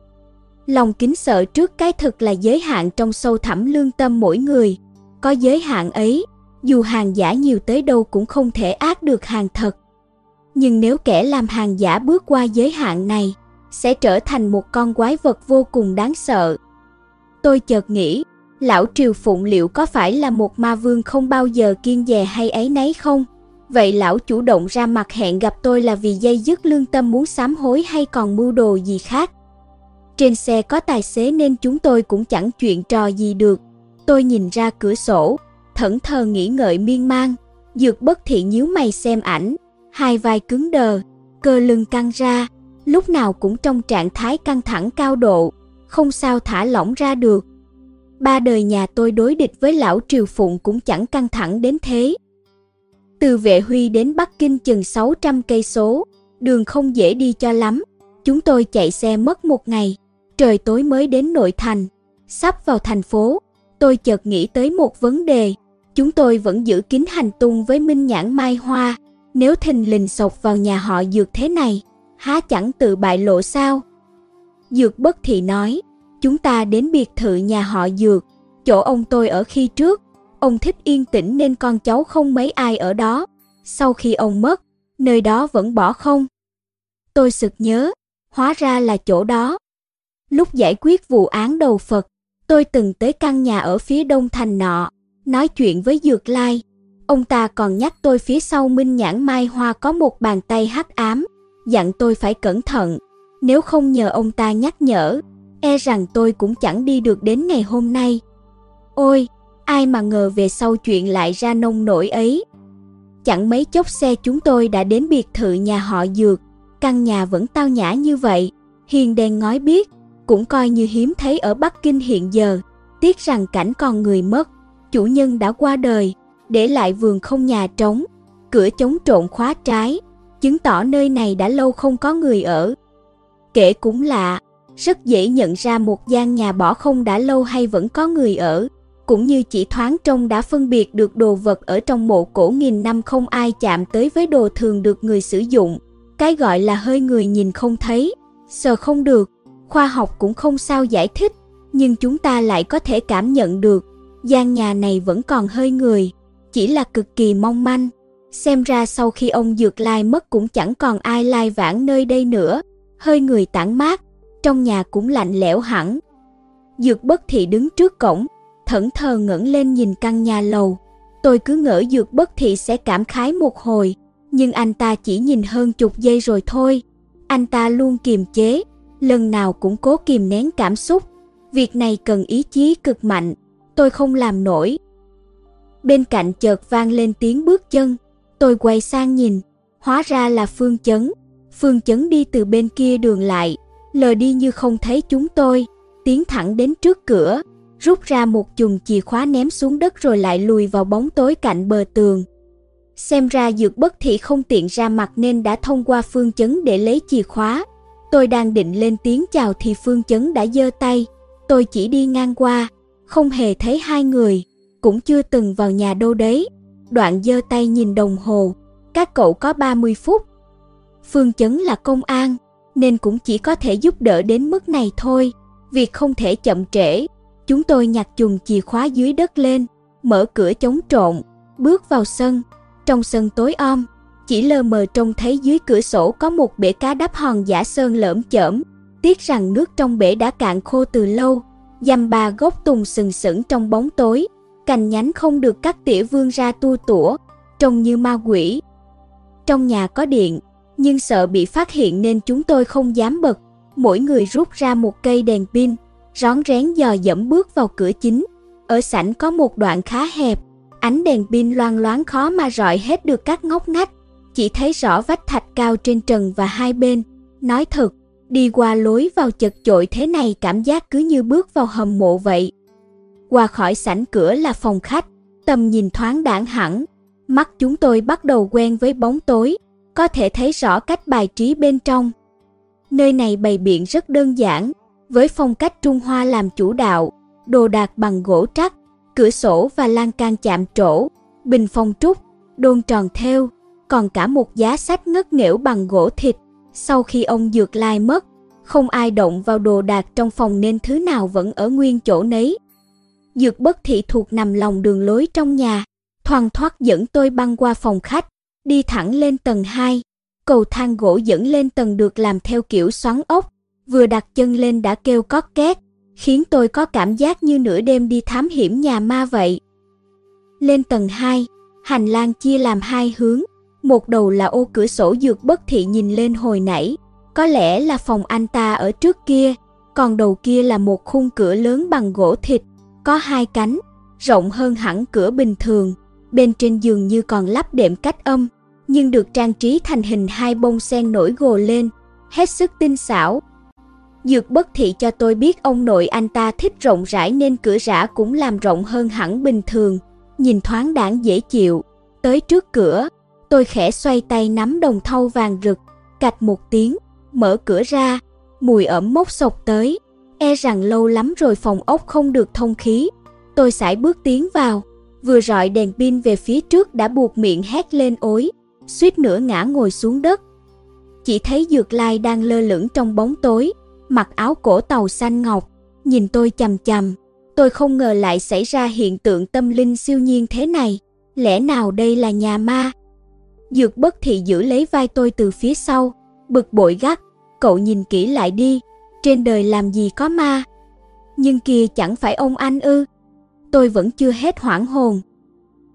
Lòng kính sợ trước cái thực là giới hạn trong sâu thẳm lương tâm mỗi người. Có giới hạn ấy, dù hàng giả nhiều tới đâu cũng không thể ác được hàng thật. Nhưng nếu kẻ làm hàng giả bước qua giới hạn này, sẽ trở thành một con quái vật vô cùng đáng sợ. Tôi chợt nghĩ, lão Triều Phụng liệu có phải là một ma vương không bao giờ kiên dè hay ấy nấy không? Vậy lão chủ động ra mặt hẹn gặp tôi là vì dây dứt lương tâm muốn sám hối hay còn mưu đồ gì khác? Trên xe có tài xế nên chúng tôi cũng chẳng chuyện trò gì được. Tôi nhìn ra cửa sổ, thẫn thờ nghĩ ngợi miên man, dược bất thị nhíu mày xem ảnh, hai vai cứng đờ, cơ lưng căng ra, lúc nào cũng trong trạng thái căng thẳng cao độ, không sao thả lỏng ra được. Ba đời nhà tôi đối địch với lão Triều Phụng cũng chẳng căng thẳng đến thế. Từ Vệ Huy đến Bắc Kinh chừng 600 cây số, đường không dễ đi cho lắm. Chúng tôi chạy xe mất một ngày, trời tối mới đến nội thành. Sắp vào thành phố, tôi chợt nghĩ tới một vấn đề. Chúng tôi vẫn giữ kín hành tung với Minh Nhãn Mai Hoa. Nếu thình lình sộc vào nhà họ dược thế này, há chẳng tự bại lộ sao? Dược bất thị nói, chúng ta đến biệt thự nhà họ dược, chỗ ông tôi ở khi trước, ông thích yên tĩnh nên con cháu không mấy ai ở đó. Sau khi ông mất, nơi đó vẫn bỏ không. Tôi sực nhớ, hóa ra là chỗ đó. Lúc giải quyết vụ án đầu Phật, tôi từng tới căn nhà ở phía đông thành nọ, nói chuyện với Dược Lai. Ông ta còn nhắc tôi phía sau Minh Nhãn Mai Hoa có một bàn tay hắc ám, dặn tôi phải cẩn thận. Nếu không nhờ ông ta nhắc nhở, e rằng tôi cũng chẳng đi được đến ngày hôm nay. Ôi, ai mà ngờ về sau chuyện lại ra nông nổi ấy. Chẳng mấy chốc xe chúng tôi đã đến biệt thự nhà họ Dược, căn nhà vẫn tao nhã như vậy, hiền đèn ngói biết, cũng coi như hiếm thấy ở Bắc Kinh hiện giờ. Tiếc rằng cảnh còn người mất, chủ nhân đã qua đời, để lại vườn không nhà trống, cửa chống trộn khóa trái, chứng tỏ nơi này đã lâu không có người ở. Kể cũng lạ, rất dễ nhận ra một gian nhà bỏ không đã lâu hay vẫn có người ở, cũng như chỉ thoáng trông đã phân biệt được đồ vật ở trong mộ cổ nghìn năm không ai chạm tới với đồ thường được người sử dụng. Cái gọi là hơi người nhìn không thấy, sờ không được, khoa học cũng không sao giải thích, nhưng chúng ta lại có thể cảm nhận được, gian nhà này vẫn còn hơi người, chỉ là cực kỳ mong manh. Xem ra sau khi ông Dược Lai mất cũng chẳng còn ai lai vãng nơi đây nữa, hơi người tản mát, trong nhà cũng lạnh lẽo hẳn. Dược bất thị đứng trước cổng, thẫn thờ ngẩng lên nhìn căn nhà lầu. Tôi cứ ngỡ dược bất thị sẽ cảm khái một hồi, nhưng anh ta chỉ nhìn hơn chục giây rồi thôi. Anh ta luôn kiềm chế, lần nào cũng cố kìm nén cảm xúc. Việc này cần ý chí cực mạnh, tôi không làm nổi. Bên cạnh chợt vang lên tiếng bước chân, tôi quay sang nhìn, hóa ra là Phương Chấn. Phương Chấn đi từ bên kia đường lại, lờ đi như không thấy chúng tôi, tiến thẳng đến trước cửa, rút ra một chùm chìa khóa ném xuống đất rồi lại lùi vào bóng tối cạnh bờ tường. Xem ra dược bất thị không tiện ra mặt nên đã thông qua phương chấn để lấy chìa khóa. Tôi đang định lên tiếng chào thì phương chấn đã giơ tay. Tôi chỉ đi ngang qua, không hề thấy hai người, cũng chưa từng vào nhà đâu đấy. Đoạn giơ tay nhìn đồng hồ, các cậu có 30 phút. Phương chấn là công an, nên cũng chỉ có thể giúp đỡ đến mức này thôi. Việc không thể chậm trễ, Chúng tôi nhặt chùm chìa khóa dưới đất lên, mở cửa chống trộn, bước vào sân. Trong sân tối om, chỉ lờ mờ trông thấy dưới cửa sổ có một bể cá đắp hòn giả sơn lởm chởm, tiếc rằng nước trong bể đã cạn khô từ lâu, dăm ba gốc tùng sừng sững trong bóng tối, cành nhánh không được cắt tỉa vương ra tu tủa, trông như ma quỷ. Trong nhà có điện, nhưng sợ bị phát hiện nên chúng tôi không dám bật, mỗi người rút ra một cây đèn pin, rón rén dò dẫm bước vào cửa chính. Ở sảnh có một đoạn khá hẹp, ánh đèn pin loang loáng khó mà rọi hết được các ngóc ngách, chỉ thấy rõ vách thạch cao trên trần và hai bên. Nói thật, đi qua lối vào chật chội thế này cảm giác cứ như bước vào hầm mộ vậy. Qua khỏi sảnh cửa là phòng khách, tầm nhìn thoáng đãng hẳn, mắt chúng tôi bắt đầu quen với bóng tối, có thể thấy rõ cách bài trí bên trong. Nơi này bày biện rất đơn giản, với phong cách Trung Hoa làm chủ đạo, đồ đạc bằng gỗ trắc, cửa sổ và lan can chạm trổ, bình phong trúc, đôn tròn theo, còn cả một giá sách ngất nghẽo bằng gỗ thịt. Sau khi ông Dược Lai mất, không ai động vào đồ đạc trong phòng nên thứ nào vẫn ở nguyên chỗ nấy. Dược bất thị thuộc nằm lòng đường lối trong nhà, thoang thoát dẫn tôi băng qua phòng khách, đi thẳng lên tầng 2. Cầu thang gỗ dẫn lên tầng được làm theo kiểu xoắn ốc, vừa đặt chân lên đã kêu cót két, khiến tôi có cảm giác như nửa đêm đi thám hiểm nhà ma vậy. Lên tầng 2, hành lang chia làm hai hướng, một đầu là ô cửa sổ dược bất thị nhìn lên hồi nãy, có lẽ là phòng anh ta ở trước kia, còn đầu kia là một khung cửa lớn bằng gỗ thịt, có hai cánh, rộng hơn hẳn cửa bình thường, bên trên giường như còn lắp đệm cách âm, nhưng được trang trí thành hình hai bông sen nổi gồ lên, hết sức tinh xảo. Dược bất thị cho tôi biết ông nội anh ta thích rộng rãi nên cửa rã cũng làm rộng hơn hẳn bình thường, nhìn thoáng đãng dễ chịu. Tới trước cửa, tôi khẽ xoay tay nắm đồng thau vàng rực, cạch một tiếng, mở cửa ra, mùi ẩm mốc sộc tới, e rằng lâu lắm rồi phòng ốc không được thông khí. Tôi sải bước tiến vào, vừa rọi đèn pin về phía trước đã buộc miệng hét lên ối, suýt nữa ngã ngồi xuống đất. Chỉ thấy Dược Lai đang lơ lửng trong bóng tối, mặc áo cổ tàu xanh ngọc, nhìn tôi chằm chằm. Tôi không ngờ lại xảy ra hiện tượng tâm linh siêu nhiên thế này, lẽ nào đây là nhà ma? Dược bất thị giữ lấy vai tôi từ phía sau, bực bội gắt, cậu nhìn kỹ lại đi, trên đời làm gì có ma. Nhưng kia chẳng phải ông anh ư. Tôi vẫn chưa hết hoảng hồn.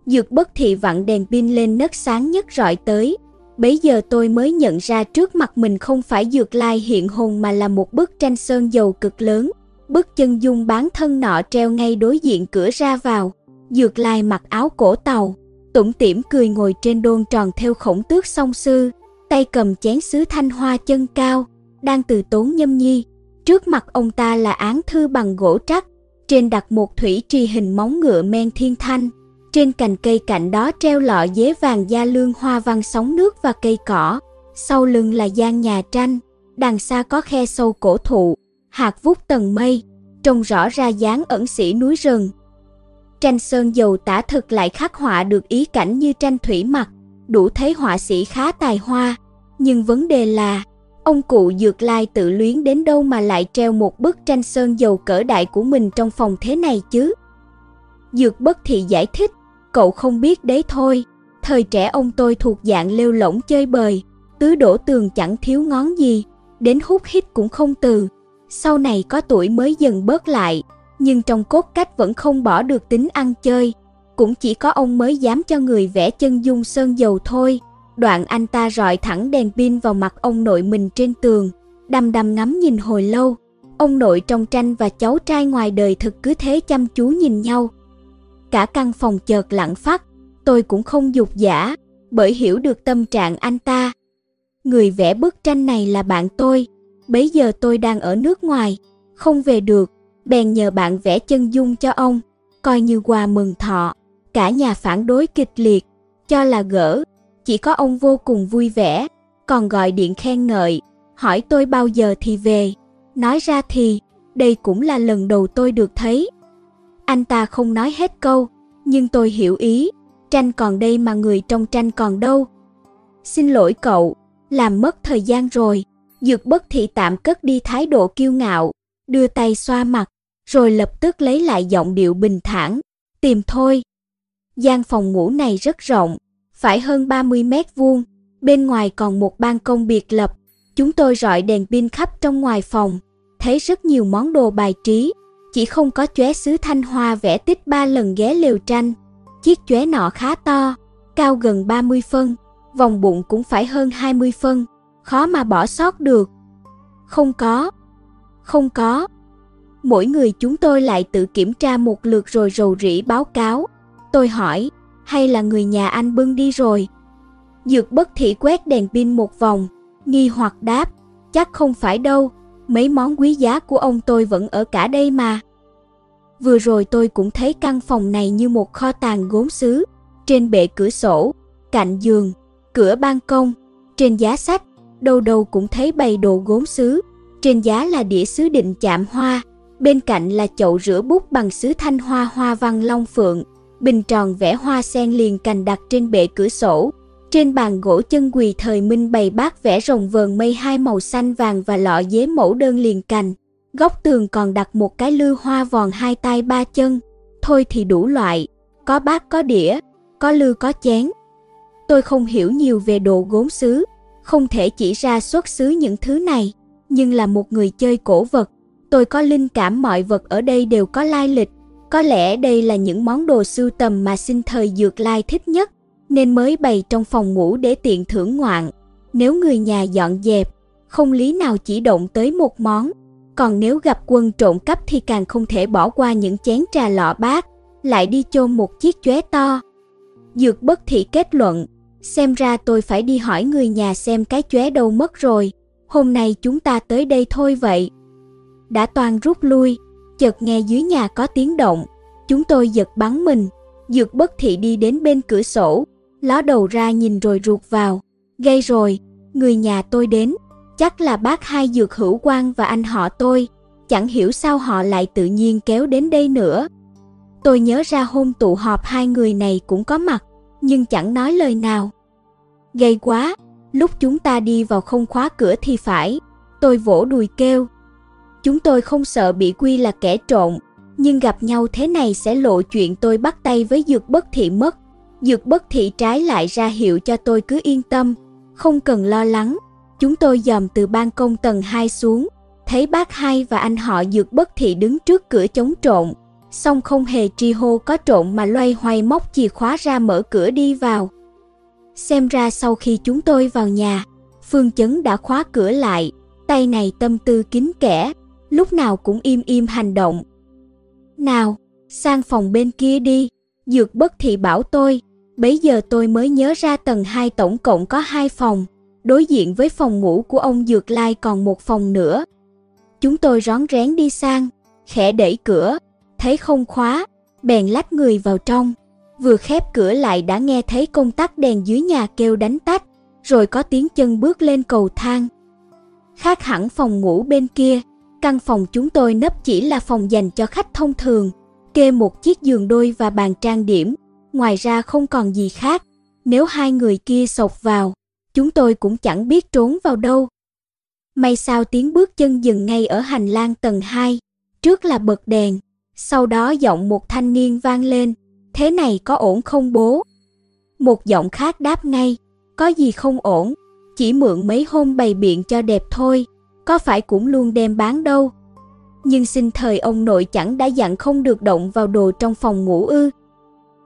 Dược bất thị vặn đèn pin lên nấc sáng nhất rọi tới. Bấy giờ tôi mới nhận ra trước mặt mình không phải dược lai hiện hồn mà là một bức tranh sơn dầu cực lớn. Bức chân dung bán thân nọ treo ngay đối diện cửa ra vào. Dược lai mặc áo cổ tàu, tủm tỉm cười ngồi trên đôn tròn theo khổng tước song sư, tay cầm chén sứ thanh hoa chân cao, đang từ tốn nhâm nhi. Trước mặt ông ta là án thư bằng gỗ trắc, trên đặt một thủy trì hình móng ngựa men thiên thanh. Trên cành cây cạnh đó treo lọ dế vàng da lương hoa văn sóng nước và cây cỏ. Sau lưng là gian nhà tranh, đằng xa có khe sâu cổ thụ, hạt vút tầng mây, trông rõ ra dáng ẩn sĩ núi rừng. Tranh sơn dầu tả thực lại khắc họa được ý cảnh như tranh thủy mặc, đủ thấy họa sĩ khá tài hoa. Nhưng vấn đề là, ông cụ Dược Lai tự luyến đến đâu mà lại treo một bức tranh sơn dầu cỡ đại của mình trong phòng thế này chứ? Dược bất thị giải thích, cậu không biết đấy thôi. Thời trẻ ông tôi thuộc dạng lêu lỏng chơi bời, tứ đổ tường chẳng thiếu ngón gì, đến hút hít cũng không từ. Sau này có tuổi mới dần bớt lại, nhưng trong cốt cách vẫn không bỏ được tính ăn chơi. Cũng chỉ có ông mới dám cho người vẽ chân dung sơn dầu thôi. Đoạn anh ta rọi thẳng đèn pin vào mặt ông nội mình trên tường, đăm đăm ngắm nhìn hồi lâu. Ông nội trong tranh và cháu trai ngoài đời thực cứ thế chăm chú nhìn nhau. Cả căn phòng chợt lặng phát, tôi cũng không dục giả, bởi hiểu được tâm trạng anh ta. Người vẽ bức tranh này là bạn tôi, bấy giờ tôi đang ở nước ngoài, không về được, bèn nhờ bạn vẽ chân dung cho ông, coi như quà mừng thọ. Cả nhà phản đối kịch liệt, cho là gỡ, chỉ có ông vô cùng vui vẻ, còn gọi điện khen ngợi, hỏi tôi bao giờ thì về. Nói ra thì, đây cũng là lần đầu tôi được thấy. Anh ta không nói hết câu, nhưng tôi hiểu ý, tranh còn đây mà người trong tranh còn đâu. Xin lỗi cậu, làm mất thời gian rồi. Dược bất thị tạm cất đi thái độ kiêu ngạo, đưa tay xoa mặt, rồi lập tức lấy lại giọng điệu bình thản, tìm thôi. gian phòng ngủ này rất rộng, phải hơn 30 mét vuông, bên ngoài còn một ban công biệt lập. Chúng tôi rọi đèn pin khắp trong ngoài phòng, thấy rất nhiều món đồ bài trí, chỉ không có chóe sứ thanh hoa vẽ tích ba lần ghé lều tranh. Chiếc chóe nọ khá to, cao gần 30 phân, vòng bụng cũng phải hơn 20 phân, khó mà bỏ sót được. Không có, không có. Mỗi người chúng tôi lại tự kiểm tra một lượt rồi rầu rĩ báo cáo. Tôi hỏi, hay là người nhà anh bưng đi rồi? Dược bất thị quét đèn pin một vòng, nghi hoặc đáp, chắc không phải đâu, mấy món quý giá của ông tôi vẫn ở cả đây mà. Vừa rồi tôi cũng thấy căn phòng này như một kho tàng gốm sứ, trên bệ cửa sổ, cạnh giường, cửa ban công, trên giá sách, đâu đâu cũng thấy bày đồ gốm sứ, trên giá là đĩa sứ định chạm hoa, bên cạnh là chậu rửa bút bằng sứ thanh hoa hoa văn long phượng, bình tròn vẽ hoa sen liền cành đặt trên bệ cửa sổ. Trên bàn gỗ chân quỳ thời Minh bày bát vẽ rồng vờn mây hai màu xanh vàng và lọ dế mẫu đơn liền cành. Góc tường còn đặt một cái lư hoa vòn hai tay ba chân. Thôi thì đủ loại, có bát có đĩa, có lư có chén. Tôi không hiểu nhiều về đồ gốm sứ, không thể chỉ ra xuất xứ những thứ này, nhưng là một người chơi cổ vật, tôi có linh cảm mọi vật ở đây đều có lai lịch. Có lẽ đây là những món đồ sưu tầm mà sinh thời dược lai thích nhất, nên mới bày trong phòng ngủ để tiện thưởng ngoạn. Nếu người nhà dọn dẹp, không lý nào chỉ động tới một món. Còn nếu gặp quân trộm cắp thì càng không thể bỏ qua những chén trà lọ bát, lại đi chôn một chiếc chóe to. Dược bất thị kết luận, xem ra tôi phải đi hỏi người nhà xem cái chóe đâu mất rồi, hôm nay chúng ta tới đây thôi vậy. Đã toàn rút lui, chợt nghe dưới nhà có tiếng động, chúng tôi giật bắn mình, dược bất thị đi đến bên cửa sổ, ló đầu ra nhìn rồi ruột vào, gây rồi, người nhà tôi đến, chắc là bác hai dược hữu quan và anh họ tôi, chẳng hiểu sao họ lại tự nhiên kéo đến đây nữa. Tôi nhớ ra hôm tụ họp hai người này cũng có mặt, nhưng chẳng nói lời nào. Gây quá, lúc chúng ta đi vào không khóa cửa thì phải, tôi vỗ đùi kêu. Chúng tôi không sợ bị quy là kẻ trộn, nhưng gặp nhau thế này sẽ lộ chuyện tôi bắt tay với dược bất thị mất. Dược bất thị trái lại ra hiệu cho tôi cứ yên tâm, không cần lo lắng. Chúng tôi dòm từ ban công tầng 2 xuống, thấy bác hai và anh họ dược bất thị đứng trước cửa chống trộn, song không hề tri hô có trộn mà loay hoay móc chìa khóa ra mở cửa đi vào. Xem ra sau khi chúng tôi vào nhà, Phương Chấn đã khóa cửa lại, tay này tâm tư kín kẽ, lúc nào cũng im im hành động. Nào, sang phòng bên kia đi, Dược bất thị bảo tôi, bấy giờ tôi mới nhớ ra tầng 2 tổng cộng có hai phòng, đối diện với phòng ngủ của ông Dược Lai còn một phòng nữa. Chúng tôi rón rén đi sang, khẽ đẩy cửa, thấy không khóa, bèn lách người vào trong. Vừa khép cửa lại đã nghe thấy công tắc đèn dưới nhà kêu đánh tách, rồi có tiếng chân bước lên cầu thang. Khác hẳn phòng ngủ bên kia, căn phòng chúng tôi nấp chỉ là phòng dành cho khách thông thường, kê một chiếc giường đôi và bàn trang điểm, ngoài ra không còn gì khác. Nếu hai người kia sộc vào, chúng tôi cũng chẳng biết trốn vào đâu. May sao tiếng bước chân dừng ngay ở hành lang tầng 2, trước là bật đèn, sau đó giọng một thanh niên vang lên, thế này có ổn không bố? Một giọng khác đáp ngay, có gì không ổn, chỉ mượn mấy hôm bày biện cho đẹp thôi, có phải cũng luôn đem bán đâu. Nhưng xin thời ông nội chẳng đã dặn không được động vào đồ trong phòng ngủ ư.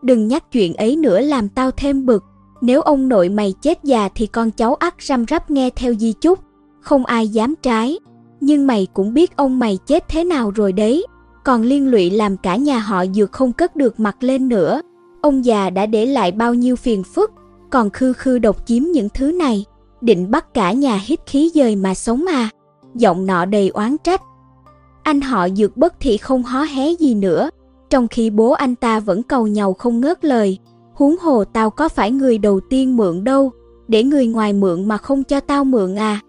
Đừng nhắc chuyện ấy nữa làm tao thêm bực, nếu ông nội mày chết già thì con cháu ắt răm rắp nghe theo di chúc, không ai dám trái. Nhưng mày cũng biết ông mày chết thế nào rồi đấy còn liên lụy làm cả nhà họ dược không cất được mặt lên nữa. Ông già đã để lại bao nhiêu phiền phức, còn khư khư độc chiếm những thứ này, định bắt cả nhà hít khí dời mà sống à. Giọng nọ đầy oán trách. Anh họ dược bất thị không hó hé gì nữa, trong khi bố anh ta vẫn cầu nhau không ngớt lời. Huống hồ tao có phải người đầu tiên mượn đâu, để người ngoài mượn mà không cho tao mượn à.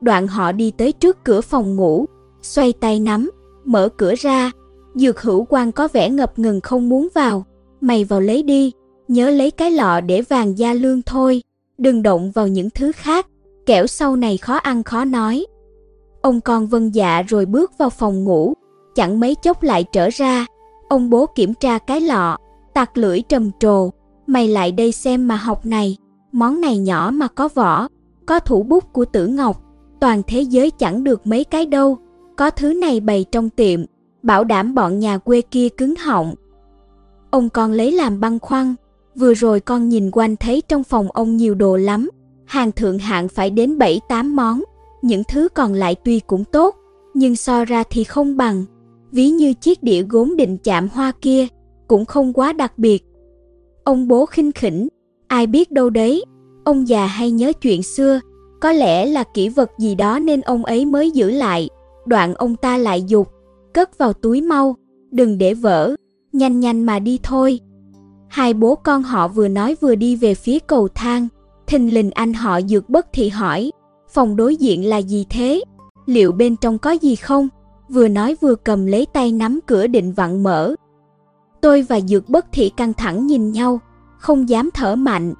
Đoạn họ đi tới trước cửa phòng ngủ, xoay tay nắm, mở cửa ra, dược hữu quan có vẻ ngập ngừng không muốn vào, mày vào lấy đi, nhớ lấy cái lọ để vàng gia lương thôi, đừng động vào những thứ khác, kẻo sau này khó ăn khó nói. Ông con vân dạ rồi bước vào phòng ngủ, chẳng mấy chốc lại trở ra, ông bố kiểm tra cái lọ, tặc lưỡi trầm trồ, mày lại đây xem mà học này, Món này nhỏ mà có vỏ, có thủ bút của tử ngọc, toàn thế giới chẳng được mấy cái đâu. Có thứ này bày trong tiệm, bảo đảm bọn nhà quê kia cứng họng. Ông con lấy làm băng khoăn, vừa rồi con nhìn quanh thấy trong phòng ông nhiều đồ lắm, hàng thượng hạng phải đến 7-8 món, những thứ còn lại tuy cũng tốt, nhưng so ra thì không bằng. Ví như chiếc đĩa gốm định chạm hoa kia, cũng không quá đặc biệt. Ông bố khinh khỉnh, ai biết đâu đấy, ông già hay nhớ chuyện xưa, có lẽ là kỷ vật gì đó nên ông ấy mới giữ lại. Đoạn ông ta lại dục, cất vào túi mau, đừng để vỡ, nhanh nhanh mà đi thôi. Hai bố con họ vừa nói vừa đi về phía cầu thang, thình lình anh họ dược bất thì hỏi, phòng đối diện là gì thế? Liệu bên trong có gì không? Vừa nói vừa cầm lấy tay nắm cửa định vặn mở. Tôi và dược bất thị căng thẳng nhìn nhau, không dám thở mạnh.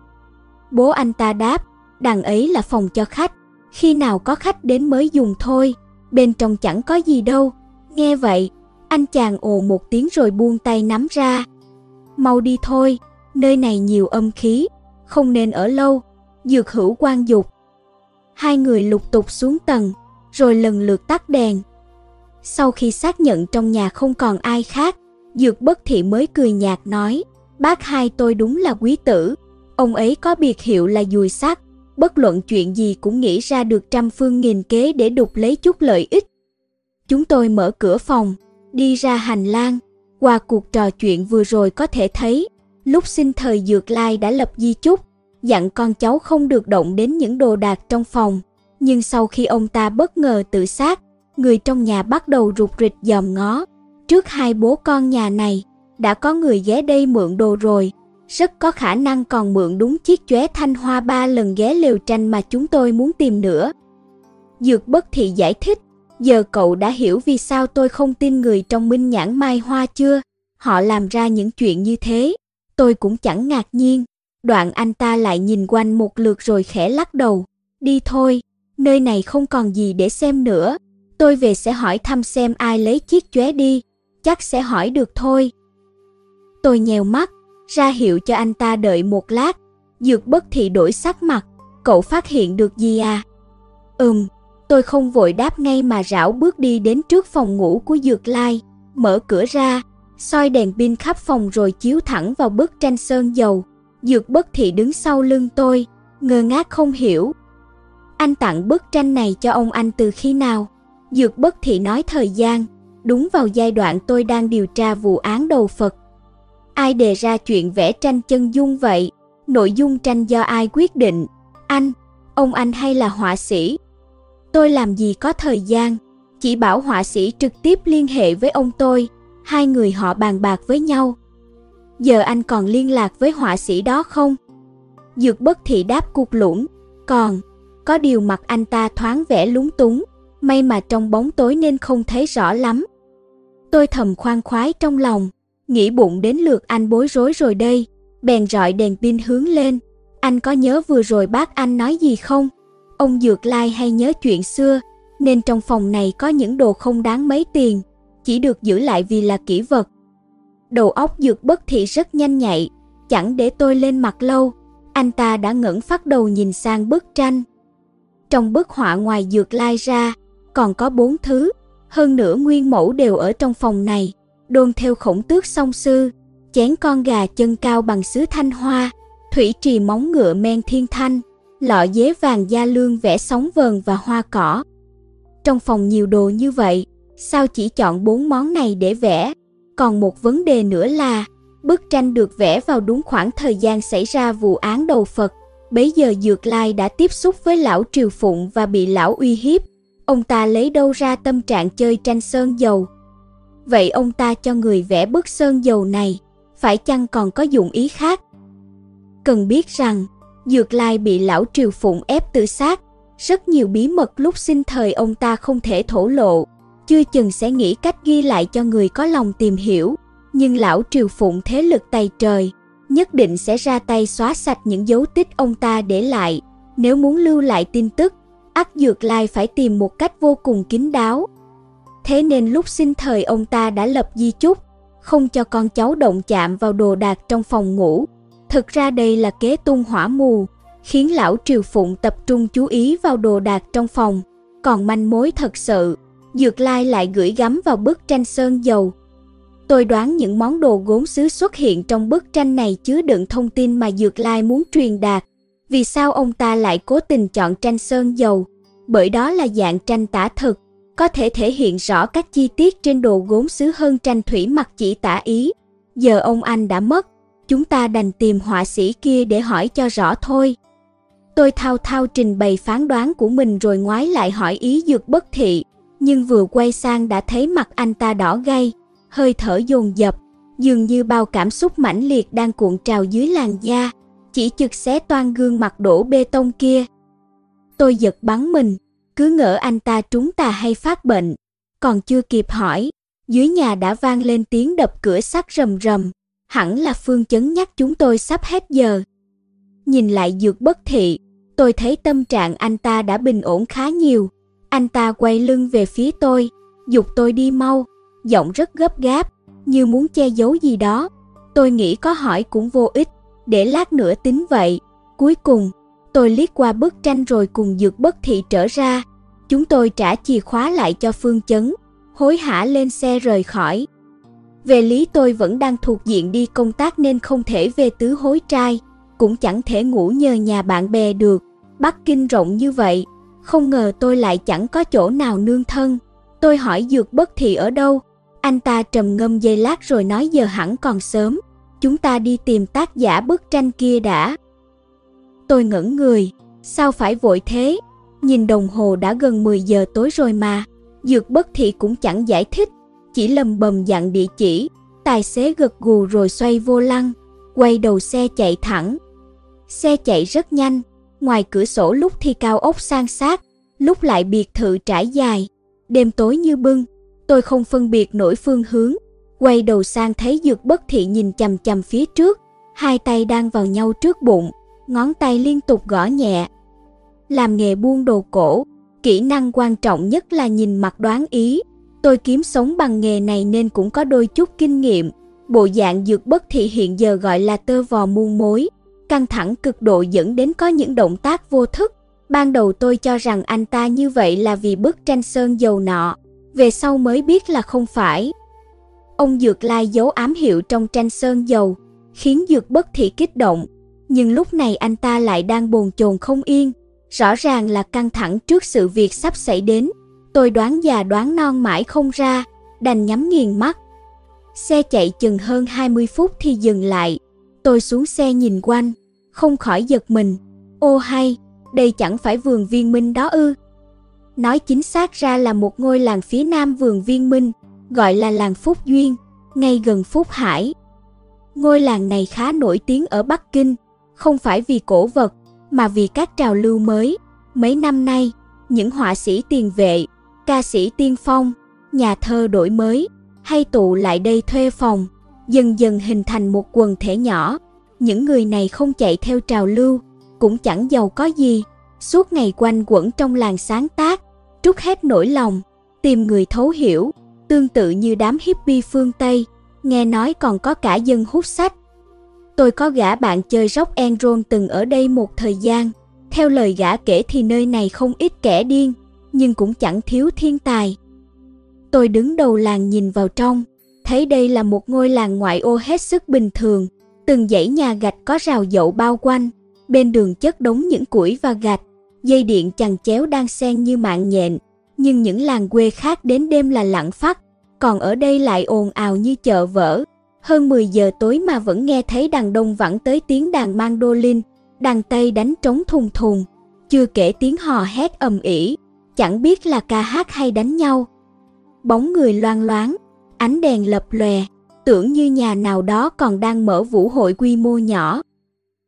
Bố anh ta đáp, đằng ấy là phòng cho khách, khi nào có khách đến mới dùng thôi, bên trong chẳng có gì đâu. Nghe vậy, anh chàng ồ một tiếng rồi buông tay nắm ra. Mau đi thôi, nơi này nhiều âm khí, không nên ở lâu. Dược hữu quan dục. Hai người lục tục xuống tầng, rồi lần lượt tắt đèn. Sau khi xác nhận trong nhà không còn ai khác, Dược bất thị mới cười nhạt nói, bác hai tôi đúng là quý tử. Ông ấy có biệt hiệu là dùi sắt, bất luận chuyện gì cũng nghĩ ra được trăm phương nghìn kế để đục lấy chút lợi ích. Chúng tôi mở cửa phòng, đi ra hành lang. Qua cuộc trò chuyện vừa rồi có thể thấy, lúc sinh thời Dược Lai đã lập di chúc, dặn con cháu không được động đến những đồ đạc trong phòng. Nhưng sau khi ông ta bất ngờ tự sát, người trong nhà bắt đầu rụt rịch dòm ngó. Trước hai bố con nhà này, đã có người ghé đây mượn đồ rồi, rất có khả năng còn mượn đúng chiếc chóe thanh hoa ba lần ghé lều tranh mà chúng tôi muốn tìm nữa. Dược bất thị giải thích, giờ cậu đã hiểu vì sao tôi không tin người trong minh nhãn mai hoa chưa? Họ làm ra những chuyện như thế, tôi cũng chẳng ngạc nhiên. Đoạn anh ta lại nhìn quanh một lượt rồi khẽ lắc đầu. Đi thôi, nơi này không còn gì để xem nữa. Tôi về sẽ hỏi thăm xem ai lấy chiếc chóe đi, chắc sẽ hỏi được thôi. Tôi nhèo mắt, ra hiệu cho anh ta đợi một lát. Dược bất thì đổi sắc mặt, cậu phát hiện được gì à? Ừm, tôi không vội đáp ngay mà rảo bước đi đến trước phòng ngủ của Dược Lai, mở cửa ra, soi đèn pin khắp phòng rồi chiếu thẳng vào bức tranh sơn dầu. Dược bất thị đứng sau lưng tôi, ngơ ngác không hiểu. Anh tặng bức tranh này cho ông anh từ khi nào? Dược bất thị nói thời gian, đúng vào giai đoạn tôi đang điều tra vụ án đầu Phật. Ai đề ra chuyện vẽ tranh chân dung vậy? Nội dung tranh do ai quyết định? Anh, ông anh hay là họa sĩ? Tôi làm gì có thời gian, chỉ bảo họa sĩ trực tiếp liên hệ với ông tôi, hai người họ bàn bạc với nhau. Giờ anh còn liên lạc với họa sĩ đó không? Dược bất thị đáp cục lũng, còn, có điều mặt anh ta thoáng vẻ lúng túng, may mà trong bóng tối nên không thấy rõ lắm. Tôi thầm khoan khoái trong lòng, nghĩ bụng đến lượt anh bối rối rồi đây, bèn rọi đèn pin hướng lên. Anh có nhớ vừa rồi bác anh nói gì không? Ông Dược Lai hay nhớ chuyện xưa, nên trong phòng này có những đồ không đáng mấy tiền, chỉ được giữ lại vì là kỷ vật. Đầu óc Dược bất thị rất nhanh nhạy, chẳng để tôi lên mặt lâu, anh ta đã ngẩng phát đầu nhìn sang bức tranh. Trong bức họa ngoài Dược Lai ra, còn có bốn thứ, hơn nữa nguyên mẫu đều ở trong phòng này đôn theo khổng tước song sư, chén con gà chân cao bằng sứ thanh hoa, thủy trì móng ngựa men thiên thanh, lọ dế vàng da lương vẽ sóng vờn và hoa cỏ. Trong phòng nhiều đồ như vậy, sao chỉ chọn bốn món này để vẽ? Còn một vấn đề nữa là, bức tranh được vẽ vào đúng khoảng thời gian xảy ra vụ án đầu Phật. Bấy giờ Dược Lai đã tiếp xúc với lão Triều Phụng và bị lão uy hiếp. Ông ta lấy đâu ra tâm trạng chơi tranh sơn dầu, Vậy ông ta cho người vẽ bức sơn dầu này, phải chăng còn có dụng ý khác? Cần biết rằng, Dược Lai bị lão Triều Phụng ép tự sát, rất nhiều bí mật lúc sinh thời ông ta không thể thổ lộ, chưa chừng sẽ nghĩ cách ghi lại cho người có lòng tìm hiểu, nhưng lão Triều Phụng thế lực tay trời, nhất định sẽ ra tay xóa sạch những dấu tích ông ta để lại, nếu muốn lưu lại tin tức, ắt Dược Lai phải tìm một cách vô cùng kín đáo, Thế nên lúc sinh thời ông ta đã lập di chúc, không cho con cháu động chạm vào đồ đạc trong phòng ngủ. Thực ra đây là kế tung hỏa mù, khiến lão Triều Phụng tập trung chú ý vào đồ đạc trong phòng. Còn manh mối thật sự, Dược Lai lại gửi gắm vào bức tranh sơn dầu. Tôi đoán những món đồ gốm sứ xuất hiện trong bức tranh này chứa đựng thông tin mà Dược Lai muốn truyền đạt. Vì sao ông ta lại cố tình chọn tranh sơn dầu? Bởi đó là dạng tranh tả thực, có thể thể hiện rõ các chi tiết trên đồ gốm sứ hơn tranh thủy mặc chỉ tả ý. Giờ ông anh đã mất, chúng ta đành tìm họa sĩ kia để hỏi cho rõ thôi. Tôi thao thao trình bày phán đoán của mình rồi ngoái lại hỏi ý dược bất thị, nhưng vừa quay sang đã thấy mặt anh ta đỏ gay, hơi thở dồn dập, dường như bao cảm xúc mãnh liệt đang cuộn trào dưới làn da, chỉ chực xé toan gương mặt đổ bê tông kia. Tôi giật bắn mình, cứ ngỡ anh ta trúng tà hay phát bệnh, còn chưa kịp hỏi, dưới nhà đã vang lên tiếng đập cửa sắt rầm rầm, hẳn là Phương chấn nhắc chúng tôi sắp hết giờ. Nhìn lại dược bất thị, tôi thấy tâm trạng anh ta đã bình ổn khá nhiều. Anh ta quay lưng về phía tôi, dục tôi đi mau, giọng rất gấp gáp, như muốn che giấu gì đó. Tôi nghĩ có hỏi cũng vô ích, để lát nữa tính vậy. Cuối cùng, tôi liếc qua bức tranh rồi cùng dược bất thị trở ra. Chúng tôi trả chìa khóa lại cho Phương Chấn, hối hả lên xe rời khỏi. Về lý tôi vẫn đang thuộc diện đi công tác nên không thể về tứ hối trai, cũng chẳng thể ngủ nhờ nhà bạn bè được. Bắc Kinh rộng như vậy, không ngờ tôi lại chẳng có chỗ nào nương thân. Tôi hỏi dược bất thị ở đâu, anh ta trầm ngâm giây lát rồi nói giờ hẳn còn sớm, chúng ta đi tìm tác giả bức tranh kia đã. Tôi ngẩn người, sao phải vội thế? Nhìn đồng hồ đã gần 10 giờ tối rồi mà. Dược bất thị cũng chẳng giải thích, chỉ lầm bầm dặn địa chỉ. Tài xế gật gù rồi xoay vô lăng, quay đầu xe chạy thẳng. Xe chạy rất nhanh, ngoài cửa sổ lúc thì cao ốc sang sát, lúc lại biệt thự trải dài. Đêm tối như bưng, tôi không phân biệt nổi phương hướng. Quay đầu sang thấy dược bất thị nhìn chầm chầm phía trước, hai tay đang vào nhau trước bụng, ngón tay liên tục gõ nhẹ. Làm nghề buôn đồ cổ, kỹ năng quan trọng nhất là nhìn mặt đoán ý. Tôi kiếm sống bằng nghề này nên cũng có đôi chút kinh nghiệm. Bộ dạng dược bất thị hiện giờ gọi là tơ vò muôn mối, căng thẳng cực độ dẫn đến có những động tác vô thức. Ban đầu tôi cho rằng anh ta như vậy là vì bức tranh sơn dầu nọ, về sau mới biết là không phải. Ông Dược Lai giấu ám hiệu trong tranh sơn dầu, khiến Dược bất thị kích động, nhưng lúc này anh ta lại đang bồn chồn không yên, rõ ràng là căng thẳng trước sự việc sắp xảy đến. Tôi đoán già đoán non mãi không ra, đành nhắm nghiền mắt. Xe chạy chừng hơn 20 phút thì dừng lại. Tôi xuống xe nhìn quanh, không khỏi giật mình. Ô hay, đây chẳng phải vườn viên minh đó ư. Nói chính xác ra là một ngôi làng phía nam vườn viên minh, gọi là làng Phúc Duyên, ngay gần Phúc Hải. Ngôi làng này khá nổi tiếng ở Bắc Kinh, không phải vì cổ vật, mà vì các trào lưu mới. Mấy năm nay, những họa sĩ tiền vệ, ca sĩ tiên phong, nhà thơ đổi mới, hay tụ lại đây thuê phòng, dần dần hình thành một quần thể nhỏ. Những người này không chạy theo trào lưu, cũng chẳng giàu có gì, suốt ngày quanh quẩn trong làng sáng tác, trút hết nỗi lòng, tìm người thấu hiểu, tương tự như đám hippie phương Tây, nghe nói còn có cả dân hút sách. Tôi có gã bạn chơi rock and roll từng ở đây một thời gian, theo lời gã kể thì nơi này không ít kẻ điên, nhưng cũng chẳng thiếu thiên tài. Tôi đứng đầu làng nhìn vào trong, thấy đây là một ngôi làng ngoại ô hết sức bình thường, từng dãy nhà gạch có rào dậu bao quanh, bên đường chất đống những củi và gạch, dây điện chằng chéo đang xen như mạng nhện, nhưng những làng quê khác đến đêm là lặng phát, còn ở đây lại ồn ào như chợ vỡ. Hơn 10 giờ tối mà vẫn nghe thấy đàn đông vẳng tới tiếng đàn mandolin, đàn tây đánh trống thùng thùng, chưa kể tiếng hò hét ầm ĩ, chẳng biết là ca hát hay đánh nhau. Bóng người loang loáng, ánh đèn lập lòe, tưởng như nhà nào đó còn đang mở vũ hội quy mô nhỏ.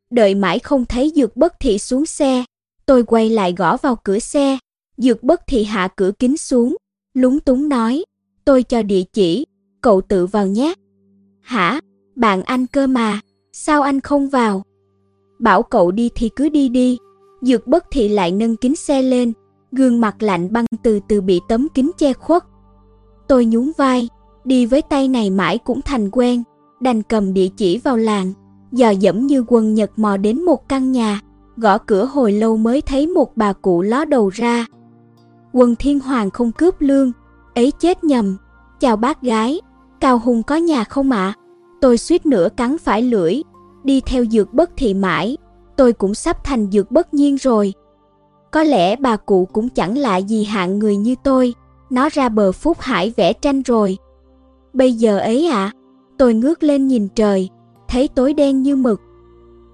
Đợi mãi không thấy Dược Bất Thị xuống xe, tôi quay lại gõ vào cửa xe, Dược Bất Thị hạ cửa kính xuống, lúng túng nói, tôi cho địa chỉ, cậu tự vào nhé. Hả, bạn anh cơ mà, sao anh không vào? Bảo cậu đi thì cứ đi đi. Dược Bất Thị lại nâng kính xe lên, gương mặt lạnh băng từ từ bị tấm kính che khuất. Tôi nhún vai, đi với tay này mãi cũng thành quen, đành cầm địa chỉ vào làng, dò dẫm như quân Nhật mò đến một căn nhà. gõ cửa hồi lâu mới thấy một bà cụ ló đầu ra. Quân Thiên Hoàng không cướp lương, ấy chết nhầm. Chào bác gái, Cao Hùng có nhà không ạ? Tôi suýt nữa cắn phải lưỡi, đi theo dược bất thị mãi, tôi cũng sắp thành dược bất nhiên rồi. Có lẽ bà cụ cũng chẳng lạ gì hạng người như tôi, nó ra bờ phúc hải vẽ tranh rồi. Bây giờ ấy ạ, à, tôi ngước lên nhìn trời, thấy tối đen như mực.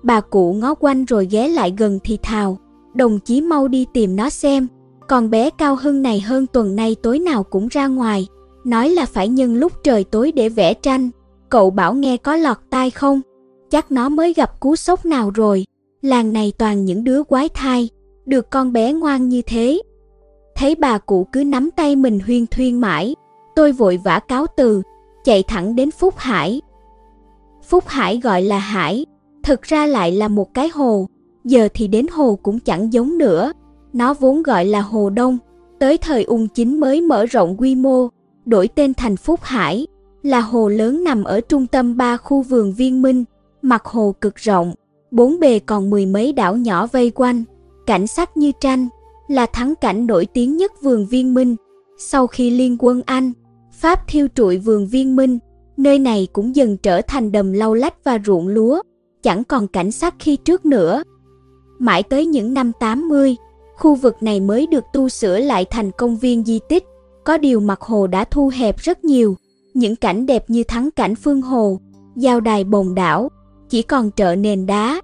Bà cụ ngó quanh rồi ghé lại gần thì thào, đồng chí mau đi tìm nó xem, còn bé Cao Hưng này hơn tuần nay tối nào cũng ra ngoài, nói là phải nhân lúc trời tối để vẽ tranh. Cậu bảo nghe có lọt tai không? Chắc nó mới gặp cú sốc nào rồi. Làng này toàn những đứa quái thai, được con bé ngoan như thế. Thấy bà cụ cứ nắm tay mình huyên thuyên mãi, tôi vội vã cáo từ, chạy thẳng đến Phúc Hải. Phúc Hải gọi là Hải, thực ra lại là một cái hồ, giờ thì đến hồ cũng chẳng giống nữa. Nó vốn gọi là Hồ Đông, tới thời ung chính mới mở rộng quy mô, đổi tên thành Phúc Hải, là hồ lớn nằm ở trung tâm ba khu vườn viên minh, mặt hồ cực rộng, bốn bề còn mười mấy đảo nhỏ vây quanh, cảnh sắc như tranh, là thắng cảnh nổi tiếng nhất vườn viên minh. Sau khi liên quân Anh, Pháp thiêu trụi vườn viên minh, nơi này cũng dần trở thành đầm lau lách và ruộng lúa, chẳng còn cảnh sắc khi trước nữa. Mãi tới những năm 80, khu vực này mới được tu sửa lại thành công viên di tích, có điều mặt hồ đã thu hẹp rất nhiều, những cảnh đẹp như thắng cảnh phương hồ, giao đài bồn đảo, chỉ còn trợ nền đá.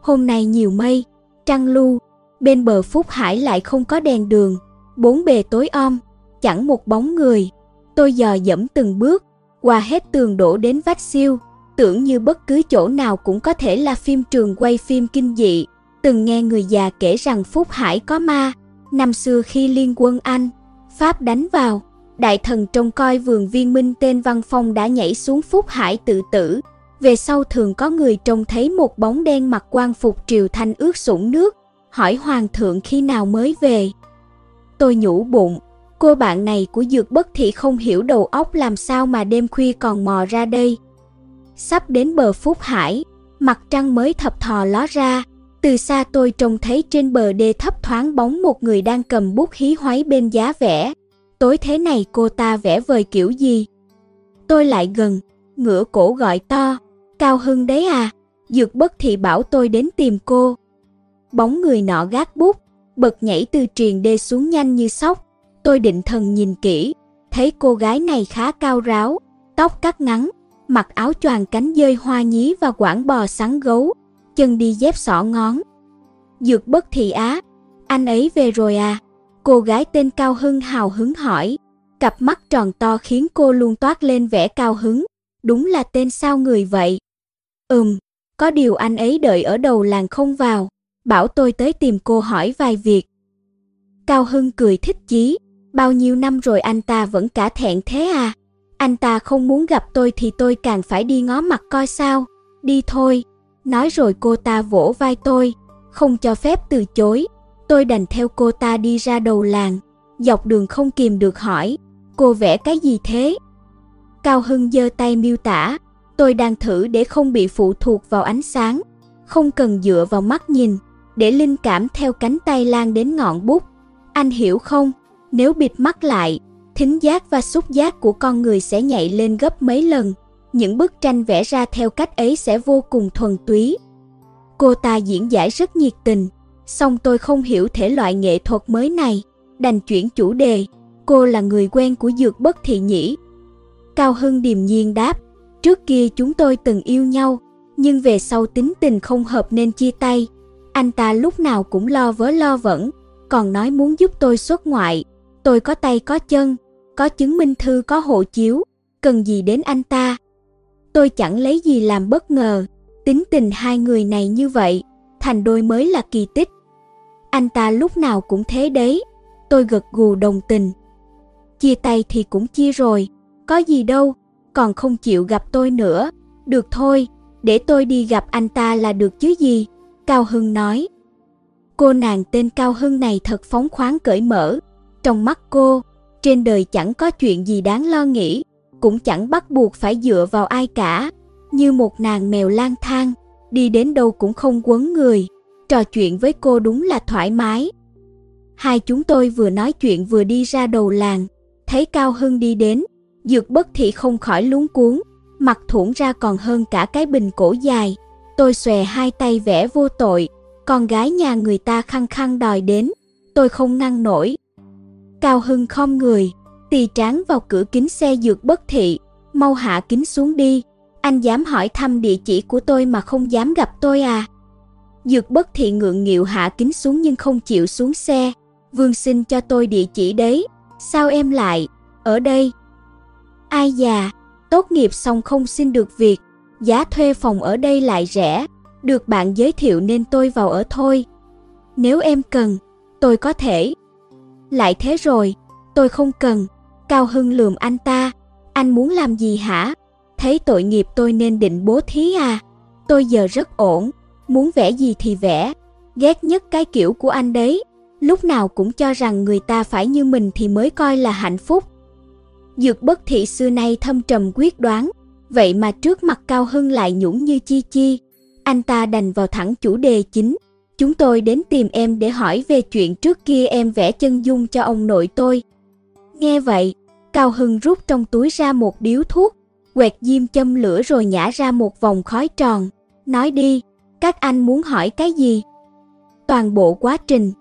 Hôm nay nhiều mây, trăng lu, bên bờ Phúc Hải lại không có đèn đường, bốn bề tối om, chẳng một bóng người. Tôi dò dẫm từng bước, qua hết tường đổ đến vách siêu, tưởng như bất cứ chỗ nào cũng có thể là phim trường quay phim kinh dị. Từng nghe người già kể rằng Phúc Hải có ma, năm xưa khi liên quân Anh, Pháp đánh vào, đại thần trông coi vườn viên minh tên Văn Phong đã nhảy xuống Phúc Hải tự tử. Về sau thường có người trông thấy một bóng đen mặc quan phục triều thanh ướt sũng nước, hỏi hoàng thượng khi nào mới về. Tôi nhủ bụng, cô bạn này của dược bất thị không hiểu đầu óc làm sao mà đêm khuya còn mò ra đây. Sắp đến bờ Phúc Hải, mặt trăng mới thập thò ló ra, từ xa tôi trông thấy trên bờ đê thấp thoáng bóng một người đang cầm bút hí hoáy bên giá vẽ. Tối thế này cô ta vẽ vời kiểu gì? Tôi lại gần, ngửa cổ gọi to, Cao Hưng đấy à, dược bất thì bảo tôi đến tìm cô. Bóng người nọ gác bút, bật nhảy từ triền đê xuống nhanh như sóc. Tôi định thần nhìn kỹ, thấy cô gái này khá cao ráo, tóc cắt ngắn, mặc áo choàng cánh dơi hoa nhí và quảng bò sắn gấu, chân đi dép xỏ ngón. Dược bất thị á, anh ấy về rồi à? Cô gái tên Cao Hưng hào hứng hỏi, cặp mắt tròn to khiến cô luôn toát lên vẻ cao hứng. Đúng là tên sao người vậy? Ừm, có điều anh ấy đợi ở đầu làng không vào, bảo tôi tới tìm cô hỏi vài việc. Cao Hưng cười thích chí, bao nhiêu năm rồi anh ta vẫn cả thẹn thế à? Anh ta không muốn gặp tôi thì tôi càng phải đi ngó mặt coi sao. Đi thôi. Nói rồi cô ta vỗ vai tôi, không cho phép từ chối. Tôi đành theo cô ta đi ra đầu làng, dọc đường không kìm được hỏi, cô vẽ cái gì thế? Cao Hưng giơ tay miêu tả, tôi đang thử để không bị phụ thuộc vào ánh sáng, không cần dựa vào mắt nhìn, để linh cảm theo cánh tay lan đến ngọn bút. Anh hiểu không? Nếu bịt mắt lại, thính giác và xúc giác của con người sẽ nhảy lên gấp mấy lần. Những bức tranh vẽ ra theo cách ấy sẽ vô cùng thuần túy. Cô ta diễn giải rất nhiệt tình, song tôi không hiểu thể loại nghệ thuật mới này, đành chuyển chủ đề. Cô là người quen của Dược Bất Thị nhĩ Cao Hưng điềm nhiên đáp, trước kia chúng tôi từng yêu nhau, nhưng về sau tính tình không hợp nên chia tay. Anh ta lúc nào cũng lo vớ lo vẩn, còn nói muốn giúp tôi xuất ngoại. Tôi có tay có chân, có chứng minh thư có hộ chiếu, cần gì đến anh ta. Tôi chẳng lấy gì làm bất ngờ, tính tình hai người này như vậy, thành đôi mới là kỳ tích. Anh ta lúc nào cũng thế đấy, tôi gật gù đồng tình. Chia tay thì cũng chia rồi, có gì đâu, còn không chịu gặp tôi nữa. Được thôi, để tôi đi gặp anh ta là được chứ gì, Cao Hưng nói. Cô nàng tên Cao Hưng này thật phóng khoáng cởi mở, trong mắt cô, trên đời chẳng có chuyện gì đáng lo nghĩ, cũng chẳng bắt buộc phải dựa vào ai cả, như một nàng mèo lang thang, đi đến đâu cũng không quấn người, trò chuyện với cô đúng là thoải mái. Hai chúng tôi vừa nói chuyện vừa đi ra đầu làng, thấy Cao Hưng đi đến, dược bất thị không khỏi luống cuốn, mặt thủng ra còn hơn cả cái bình cổ dài. Tôi xòe hai tay vẽ vô tội, con gái nhà người ta khăng khăng đòi đến, tôi không ngăn nổi. Cao Hưng không người, tì tráng vào cửa kính xe dược bất thị, mau hạ kính xuống đi, anh dám hỏi thăm địa chỉ của tôi mà không dám gặp tôi à? Dược bất thị ngượng nghịu hạ kính xuống nhưng không chịu xuống xe. Vương xin cho tôi địa chỉ đấy. Sao em lại? Ở đây. Ai già, tốt nghiệp xong không xin được việc. Giá thuê phòng ở đây lại rẻ. Được bạn giới thiệu nên tôi vào ở thôi. Nếu em cần, tôi có thể. Lại thế rồi, tôi không cần. Cao Hưng lườm anh ta. Anh muốn làm gì hả? Thấy tội nghiệp tôi nên định bố thí à? Tôi giờ rất ổn, muốn vẽ gì thì vẽ, ghét nhất cái kiểu của anh đấy, lúc nào cũng cho rằng người ta phải như mình thì mới coi là hạnh phúc. Dược bất thị xưa nay thâm trầm quyết đoán, vậy mà trước mặt Cao Hưng lại nhũng như chi chi. Anh ta đành vào thẳng chủ đề chính. Chúng tôi đến tìm em để hỏi về chuyện trước kia em vẽ chân dung cho ông nội tôi. Nghe vậy, Cao Hưng rút trong túi ra một điếu thuốc, quẹt diêm châm lửa rồi nhả ra một vòng khói tròn. Nói đi, các anh muốn hỏi cái gì? Toàn bộ quá trình.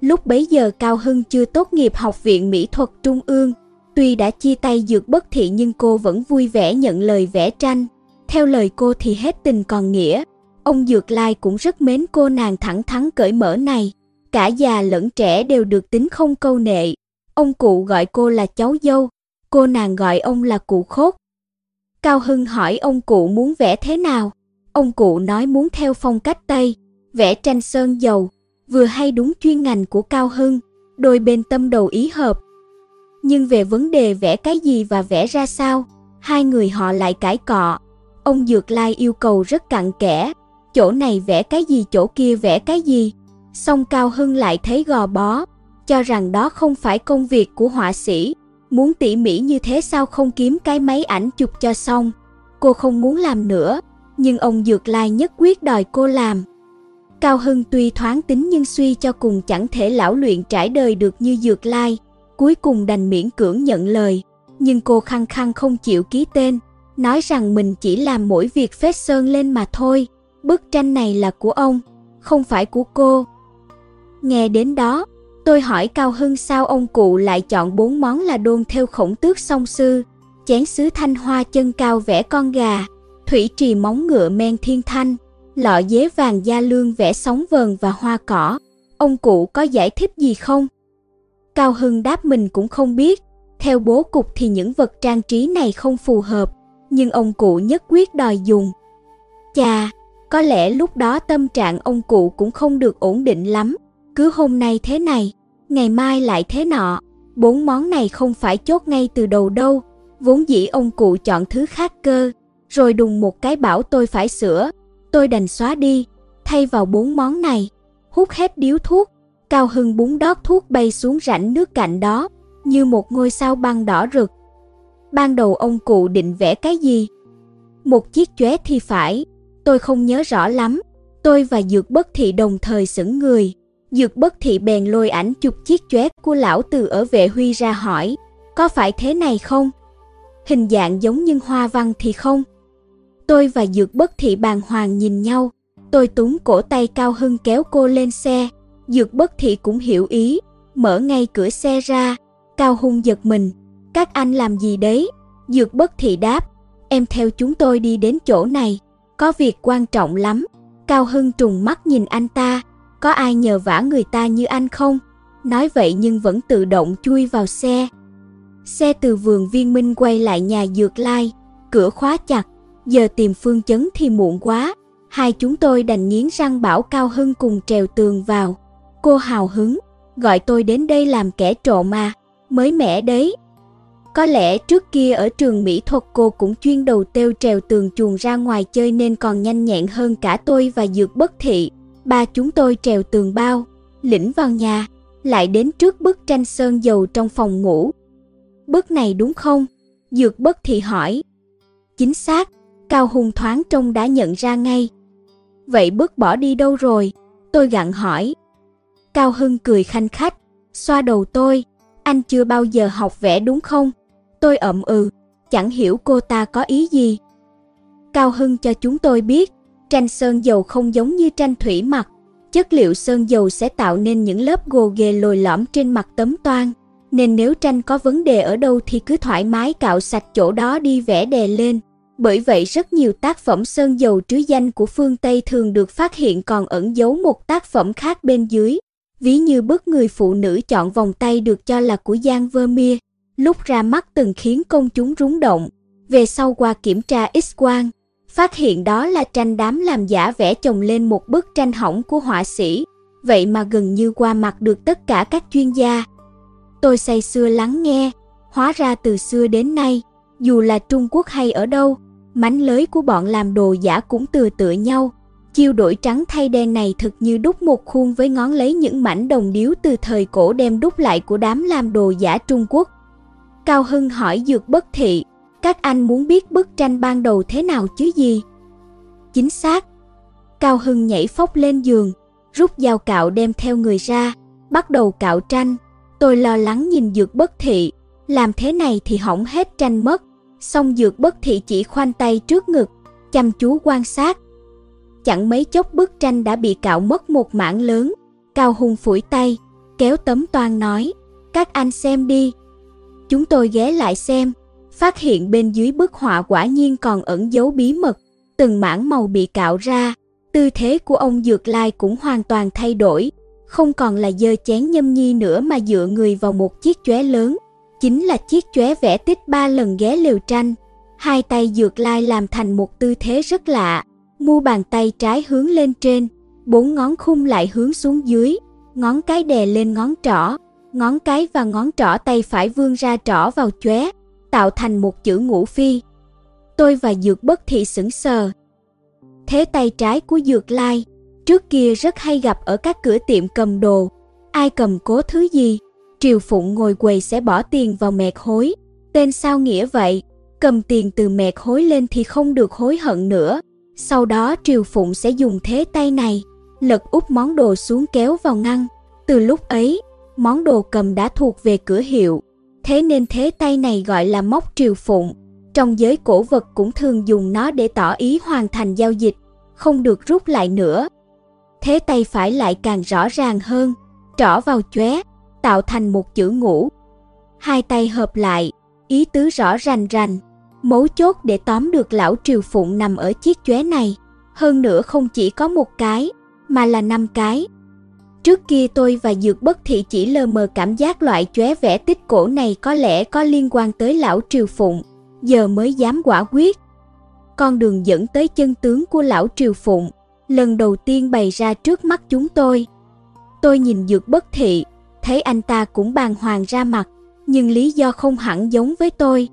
Lúc bấy giờ Cao Hưng chưa tốt nghiệp học viện mỹ thuật Trung ương, tuy đã chia tay dược bất thị nhưng cô vẫn vui vẻ nhận lời vẽ tranh. Theo lời cô thì hết tình còn nghĩa. Ông Dược Lai cũng rất mến cô nàng thẳng thắn cởi mở này. Cả già lẫn trẻ đều được tính không câu nệ. Ông cụ gọi cô là cháu dâu, cô nàng gọi ông là cụ khốt. Cao Hưng hỏi ông cụ muốn vẽ thế nào? Ông cụ nói muốn theo phong cách Tây, vẽ tranh sơn dầu, vừa hay đúng chuyên ngành của Cao Hưng, đôi bên tâm đầu ý hợp. Nhưng về vấn đề vẽ cái gì và vẽ ra sao, hai người họ lại cãi cọ. Ông Dược Lai yêu cầu rất cặn kẽ, chỗ này vẽ cái gì chỗ kia vẽ cái gì. Xong Cao Hưng lại thấy gò bó, cho rằng đó không phải công việc của họa sĩ, muốn tỉ mỉ như thế sao không kiếm cái máy ảnh chụp cho xong. Cô không muốn làm nữa, nhưng ông Dược Lai nhất quyết đòi cô làm. Cao Hưng tuy thoáng tính nhưng suy cho cùng chẳng thể lão luyện trải đời được như Dược Lai, cuối cùng đành miễn cưỡng nhận lời, nhưng cô khăng khăng không chịu ký tên, nói rằng mình chỉ làm mỗi việc phết sơn lên mà thôi, bức tranh này là của ông, không phải của cô. Nghe đến đó, tôi hỏi Cao Hưng sao ông cụ lại chọn bốn món là đôn theo khổng tước song sư, chén sứ thanh hoa chân cao vẽ con gà, thủy trì móng ngựa men thiên thanh, lọ dế vàng da lương vẽ sóng vờn và hoa cỏ. Ông cụ có giải thích gì không? Cao Hưng đáp mình cũng không biết. Theo bố cục thì những vật trang trí này không phù hợp, nhưng ông cụ nhất quyết đòi dùng. Chà, có lẽ lúc đó tâm trạng ông cụ cũng không được ổn định lắm. Cứ hôm nay thế này, ngày mai lại thế nọ. Bốn món này không phải chốt ngay từ đầu đâu. Vốn dĩ ông cụ chọn thứ khác cơ rồi đùng một cái bảo tôi phải sửa, tôi đành xóa đi, thay vào bốn món này, hút hết điếu thuốc, Cao Hưng búng đót thuốc bay xuống rãnh nước cạnh đó, như một ngôi sao băng đỏ rực. Ban đầu ông cụ định vẽ cái gì? Một chiếc chóe thì phải, tôi không nhớ rõ lắm. Tôi và Dược Bất Thị đồng thời sững người. Dược Bất Thị bèn lôi ảnh chụp chiếc chóe của lão từ ở vệ huy ra hỏi, có phải thế này không? Hình dạng giống như hoa văn thì không. Tôi và Dược Bất Thị bàng hoàng nhìn nhau, tôi túm cổ tay Cao Hưng kéo cô lên xe, Dược Bất Thị cũng hiểu ý, mở ngay cửa xe ra, Cao Hung giật mình, các anh làm gì đấy? Dược Bất Thị đáp, em theo chúng tôi đi đến chỗ này, có việc quan trọng lắm. Cao Hưng trùng mắt nhìn anh ta, có ai nhờ vả người ta như anh không? Nói vậy nhưng vẫn tự động chui vào xe. Xe từ vườn viên minh quay lại nhà Dược Lai, cửa khóa chặt, giờ tìm phương chấn thì muộn quá. Hai chúng tôi đành nghiến răng bảo Cao Hưng cùng trèo tường vào. Cô hào hứng, gọi tôi đến đây làm kẻ trộm mà, mới mẻ đấy. Có lẽ trước kia ở trường mỹ thuật cô cũng chuyên đầu têu trèo tường chuồng ra ngoài chơi nên còn nhanh nhẹn hơn cả tôi và dược bất thị. Ba chúng tôi trèo tường bao, lĩnh vào nhà, lại đến trước bức tranh sơn dầu trong phòng ngủ. Bức này đúng không? Dược bất thì hỏi. Chính xác, Cao Hùng thoáng trông đã nhận ra ngay. Vậy bức bỏ đi đâu rồi? Tôi gặn hỏi. Cao Hưng cười khanh khách, xoa đầu tôi. Anh chưa bao giờ học vẽ đúng không? Tôi ậm ừ, chẳng hiểu cô ta có ý gì. Cao Hưng cho chúng tôi biết, tranh sơn dầu không giống như tranh thủy mặc. Chất liệu sơn dầu sẽ tạo nên những lớp gồ ghề lồi lõm trên mặt tấm toan. Nên nếu tranh có vấn đề ở đâu thì cứ thoải mái cạo sạch chỗ đó đi vẽ đè lên. Bởi vậy rất nhiều tác phẩm sơn dầu trứ danh của phương Tây thường được phát hiện còn ẩn giấu một tác phẩm khác bên dưới. Ví như bức người phụ nữ chọn vòng tay được cho là của Giang Vermeer, lúc ra mắt từng khiến công chúng rúng động. Về sau qua kiểm tra X-quang, phát hiện đó là tranh đám làm giả vẽ chồng lên một bức tranh hỏng của họa sĩ. Vậy mà gần như qua mặt được tất cả các chuyên gia. Tôi say xưa lắng nghe, hóa ra từ xưa đến nay, dù là Trung Quốc hay ở đâu, mánh lới của bọn làm đồ giả cũng tựa tựa nhau. Chiêu đổi trắng thay đen này thực như đúc một khuôn với ngón lấy những mảnh đồng điếu từ thời cổ đem đúc lại của đám làm đồ giả Trung Quốc. Cao Hưng hỏi Dược Bất Thị, các anh muốn biết bức tranh ban đầu thế nào chứ gì? Chính xác. Cao Hưng nhảy phóc lên giường, rút dao cạo đem theo người ra, bắt đầu cạo tranh. Tôi lo lắng nhìn Dược Bất Thị, làm thế này thì hỏng hết tranh mất. Xong Dược Bất Thị chỉ khoanh tay trước ngực, chăm chú quan sát. Chẳng mấy chốc bức tranh đã bị cạo mất một mảng lớn. Cao Hùng phủi tay, kéo tấm toan nói, các anh xem đi. Chúng tôi ghé lại xem, phát hiện bên dưới bức họa quả nhiên còn ẩn dấu bí mật, từng mảng màu bị cạo ra, tư thế của ông Dược Lai cũng hoàn toàn thay đổi, không còn là dơ chén nhâm nhi nữa mà dựa người vào một chiếc chóe lớn, chính là chiếc chóe vẽ tích ba lần ghé liều tranh. Hai tay Dược Lai làm thành một tư thế rất lạ, mu bàn tay trái hướng lên trên, bốn ngón khung lại hướng xuống dưới, ngón cái đè lên ngón trỏ, ngón cái và ngón trỏ tay phải vươn ra trỏ vào chóe, tạo thành một chữ ngũ phi. Tôi và Dược Bất Thị sững sờ. Thế tay trái của Dược Lai, trước kia rất hay gặp ở các cửa tiệm cầm đồ. Ai cầm cố thứ gì, Triều Phụng ngồi quầy sẽ bỏ tiền vào mẹt hối. Tên sao nghĩa vậy? Cầm tiền từ mẹt hối lên thì không được hối hận nữa. Sau đó Triều Phụng sẽ dùng thế tay này, lật úp món đồ xuống kéo vào ngăn. Từ lúc ấy, món đồ cầm đã thuộc về cửa hiệu. Thế nên thế tay này gọi là móc Triều Phụng. Trong giới cổ vật cũng thường dùng nó để tỏ ý hoàn thành giao dịch, không được rút lại nữa. Thế tay phải lại càng rõ ràng hơn, trỏ vào chóe, tạo thành một chữ ngũ. Hai tay hợp lại, ý tứ rõ rành rành, mấu chốt để tóm được lão Triều Phụng nằm ở chiếc chóe này. Hơn nữa không chỉ có một cái, mà là năm cái. Trước kia tôi và Dược Bất Thị chỉ lờ mờ cảm giác loại chóe vẽ tích cổ này có lẽ có liên quan tới lão Triều Phụng, giờ mới dám quả quyết. Con đường dẫn tới chân tướng của lão Triều Phụng, lần đầu tiên bày ra trước mắt chúng tôi. Tôi nhìn Dược Bất Thị, thấy anh ta cũng bàng hoàng ra mặt, nhưng lý do không hẳn giống với tôi.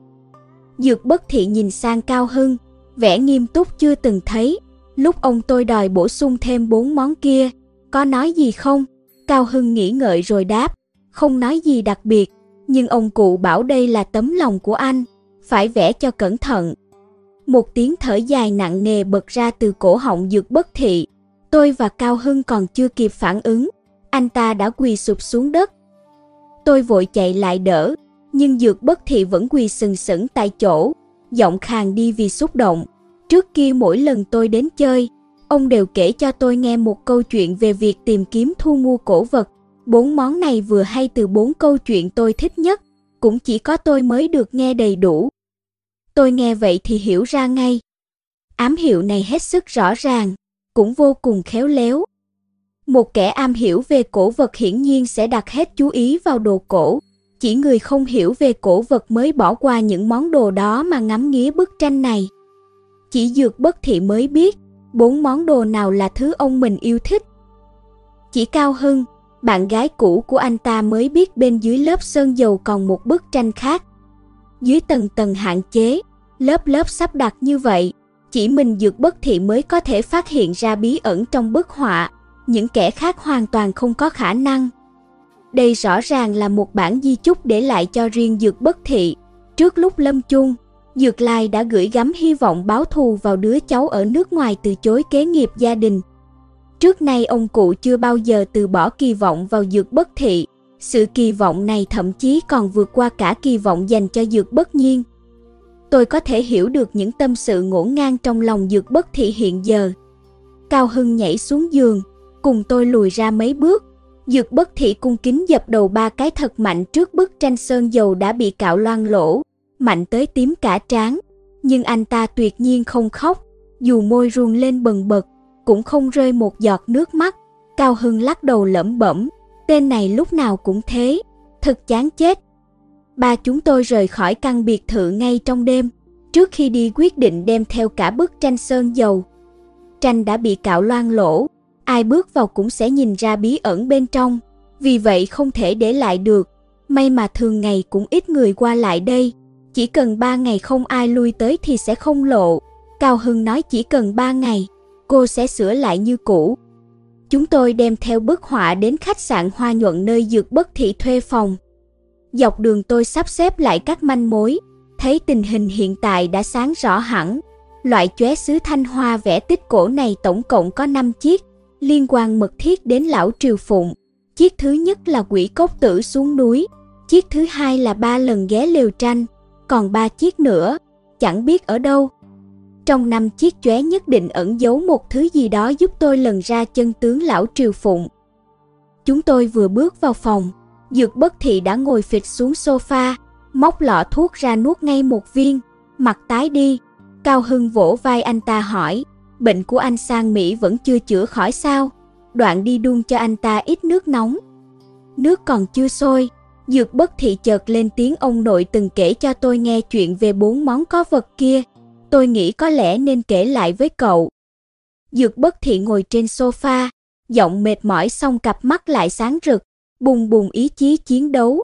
Dược Bất Thị nhìn sang Cao Hưng, vẻ nghiêm túc chưa từng thấy, lúc ông tôi đòi bổ sung thêm bốn món kia, có nói gì không? Cao Hưng nghĩ ngợi rồi đáp, không nói gì đặc biệt, nhưng ông cụ bảo đây là tấm lòng của anh, phải vẽ cho cẩn thận. Một tiếng thở dài nặng nề bật ra từ cổ họng dược bất thị. Tôi và Cao Hưng còn chưa kịp phản ứng, anh ta đã quỳ sụp xuống đất. Tôi vội chạy lại đỡ, nhưng dược bất thị vẫn quỳ sừng sững tại chỗ, giọng khàn đi vì xúc động. Trước kia mỗi lần tôi đến chơi, ông đều kể cho tôi nghe một câu chuyện về việc tìm kiếm thu mua cổ vật. Bốn món này vừa hay từ bốn câu chuyện tôi thích nhất, cũng chỉ có tôi mới được nghe đầy đủ. Tôi nghe vậy thì hiểu ra ngay. Ám hiệu này hết sức rõ ràng, cũng vô cùng khéo léo. Một kẻ am hiểu về cổ vật hiển nhiên sẽ đặt hết chú ý vào đồ cổ, chỉ người không hiểu về cổ vật mới bỏ qua những món đồ đó mà ngắm nghía bức tranh này. Chỉ dược bất thị mới biết, bốn món đồ nào là thứ ông mình yêu thích. Chỉ Cao Hưng, bạn gái cũ của anh ta mới biết bên dưới lớp sơn dầu còn một bức tranh khác. Dưới tầng tầng hạn chế, lớp lớp sắp đặt như vậy, chỉ mình dược bất thị mới có thể phát hiện ra bí ẩn trong bức họa, những kẻ khác hoàn toàn không có khả năng. Đây rõ ràng là một bản di chúc để lại cho riêng dược bất thị. Trước lúc lâm chung, Dược Lai đã gửi gắm hy vọng báo thù vào đứa cháu ở nước ngoài từ chối kế nghiệp gia đình. Trước nay ông cụ chưa bao giờ từ bỏ kỳ vọng vào dược bất thị, sự kỳ vọng này thậm chí còn vượt qua cả kỳ vọng dành cho dược bất nhiên. Tôi có thể hiểu được những tâm sự ngổn ngang trong lòng dược bất thị hiện giờ. Cao Hưng nhảy xuống giường, cùng tôi lùi ra mấy bước. Dược bất thị cung kính dập đầu ba cái thật mạnh trước bức tranh sơn dầu đã bị cạo loang lỗ, mạnh tới tím cả trán. Nhưng anh ta tuyệt nhiên không khóc, dù môi run lên bần bật, cũng không rơi một giọt nước mắt. Cao Hưng lắc đầu lẩm bẩm, tên này lúc nào cũng thế, thật chán chết. Ba chúng tôi rời khỏi căn biệt thự ngay trong đêm, trước khi đi quyết định đem theo cả bức tranh sơn dầu. Tranh đã bị cạo loang lỗ, ai bước vào cũng sẽ nhìn ra bí ẩn bên trong, vì vậy không thể để lại được. May mà thường ngày cũng ít người qua lại đây, chỉ cần ba ngày không ai lui tới thì sẽ không lộ. Cao Hưng nói chỉ cần ba ngày, cô sẽ sửa lại như cũ. Chúng tôi đem theo bức họa đến khách sạn Hoa Nhuận nơi Dược Bất Thị thuê phòng. Dọc đường tôi sắp xếp lại các manh mối, thấy tình hình hiện tại đã sáng rõ hẳn. Loại chóe sứ thanh hoa vẽ tích cổ này tổng cộng có 5 chiếc, liên quan mật thiết đến lão Triều Phụng. Chiếc thứ nhất là quỷ cốc tử xuống núi, chiếc thứ hai là ba lần ghé lều tranh, còn ba chiếc nữa, chẳng biết ở đâu. Trong năm chiếc chóe nhất định ẩn giấu một thứ gì đó giúp tôi lần ra chân tướng lão Triều Phụng. Chúng tôi vừa bước vào phòng, Dược bất thị đã ngồi phịch xuống sofa, móc lọ thuốc ra nuốt ngay một viên, mặt tái đi. Cao Hưng vỗ vai anh ta hỏi, bệnh của anh sang Mỹ vẫn chưa chữa khỏi sao? Đoạn đi đun cho anh ta ít nước nóng. Nước còn chưa sôi, Dược bất thị chợt lên tiếng ông nội từng kể cho tôi nghe chuyện về bốn món có vật kia. Tôi nghĩ có lẽ nên kể lại với cậu. Dược bất thị ngồi trên sofa, giọng mệt mỏi xong cặp mắt lại sáng rực, bùng bùng ý chí chiến đấu.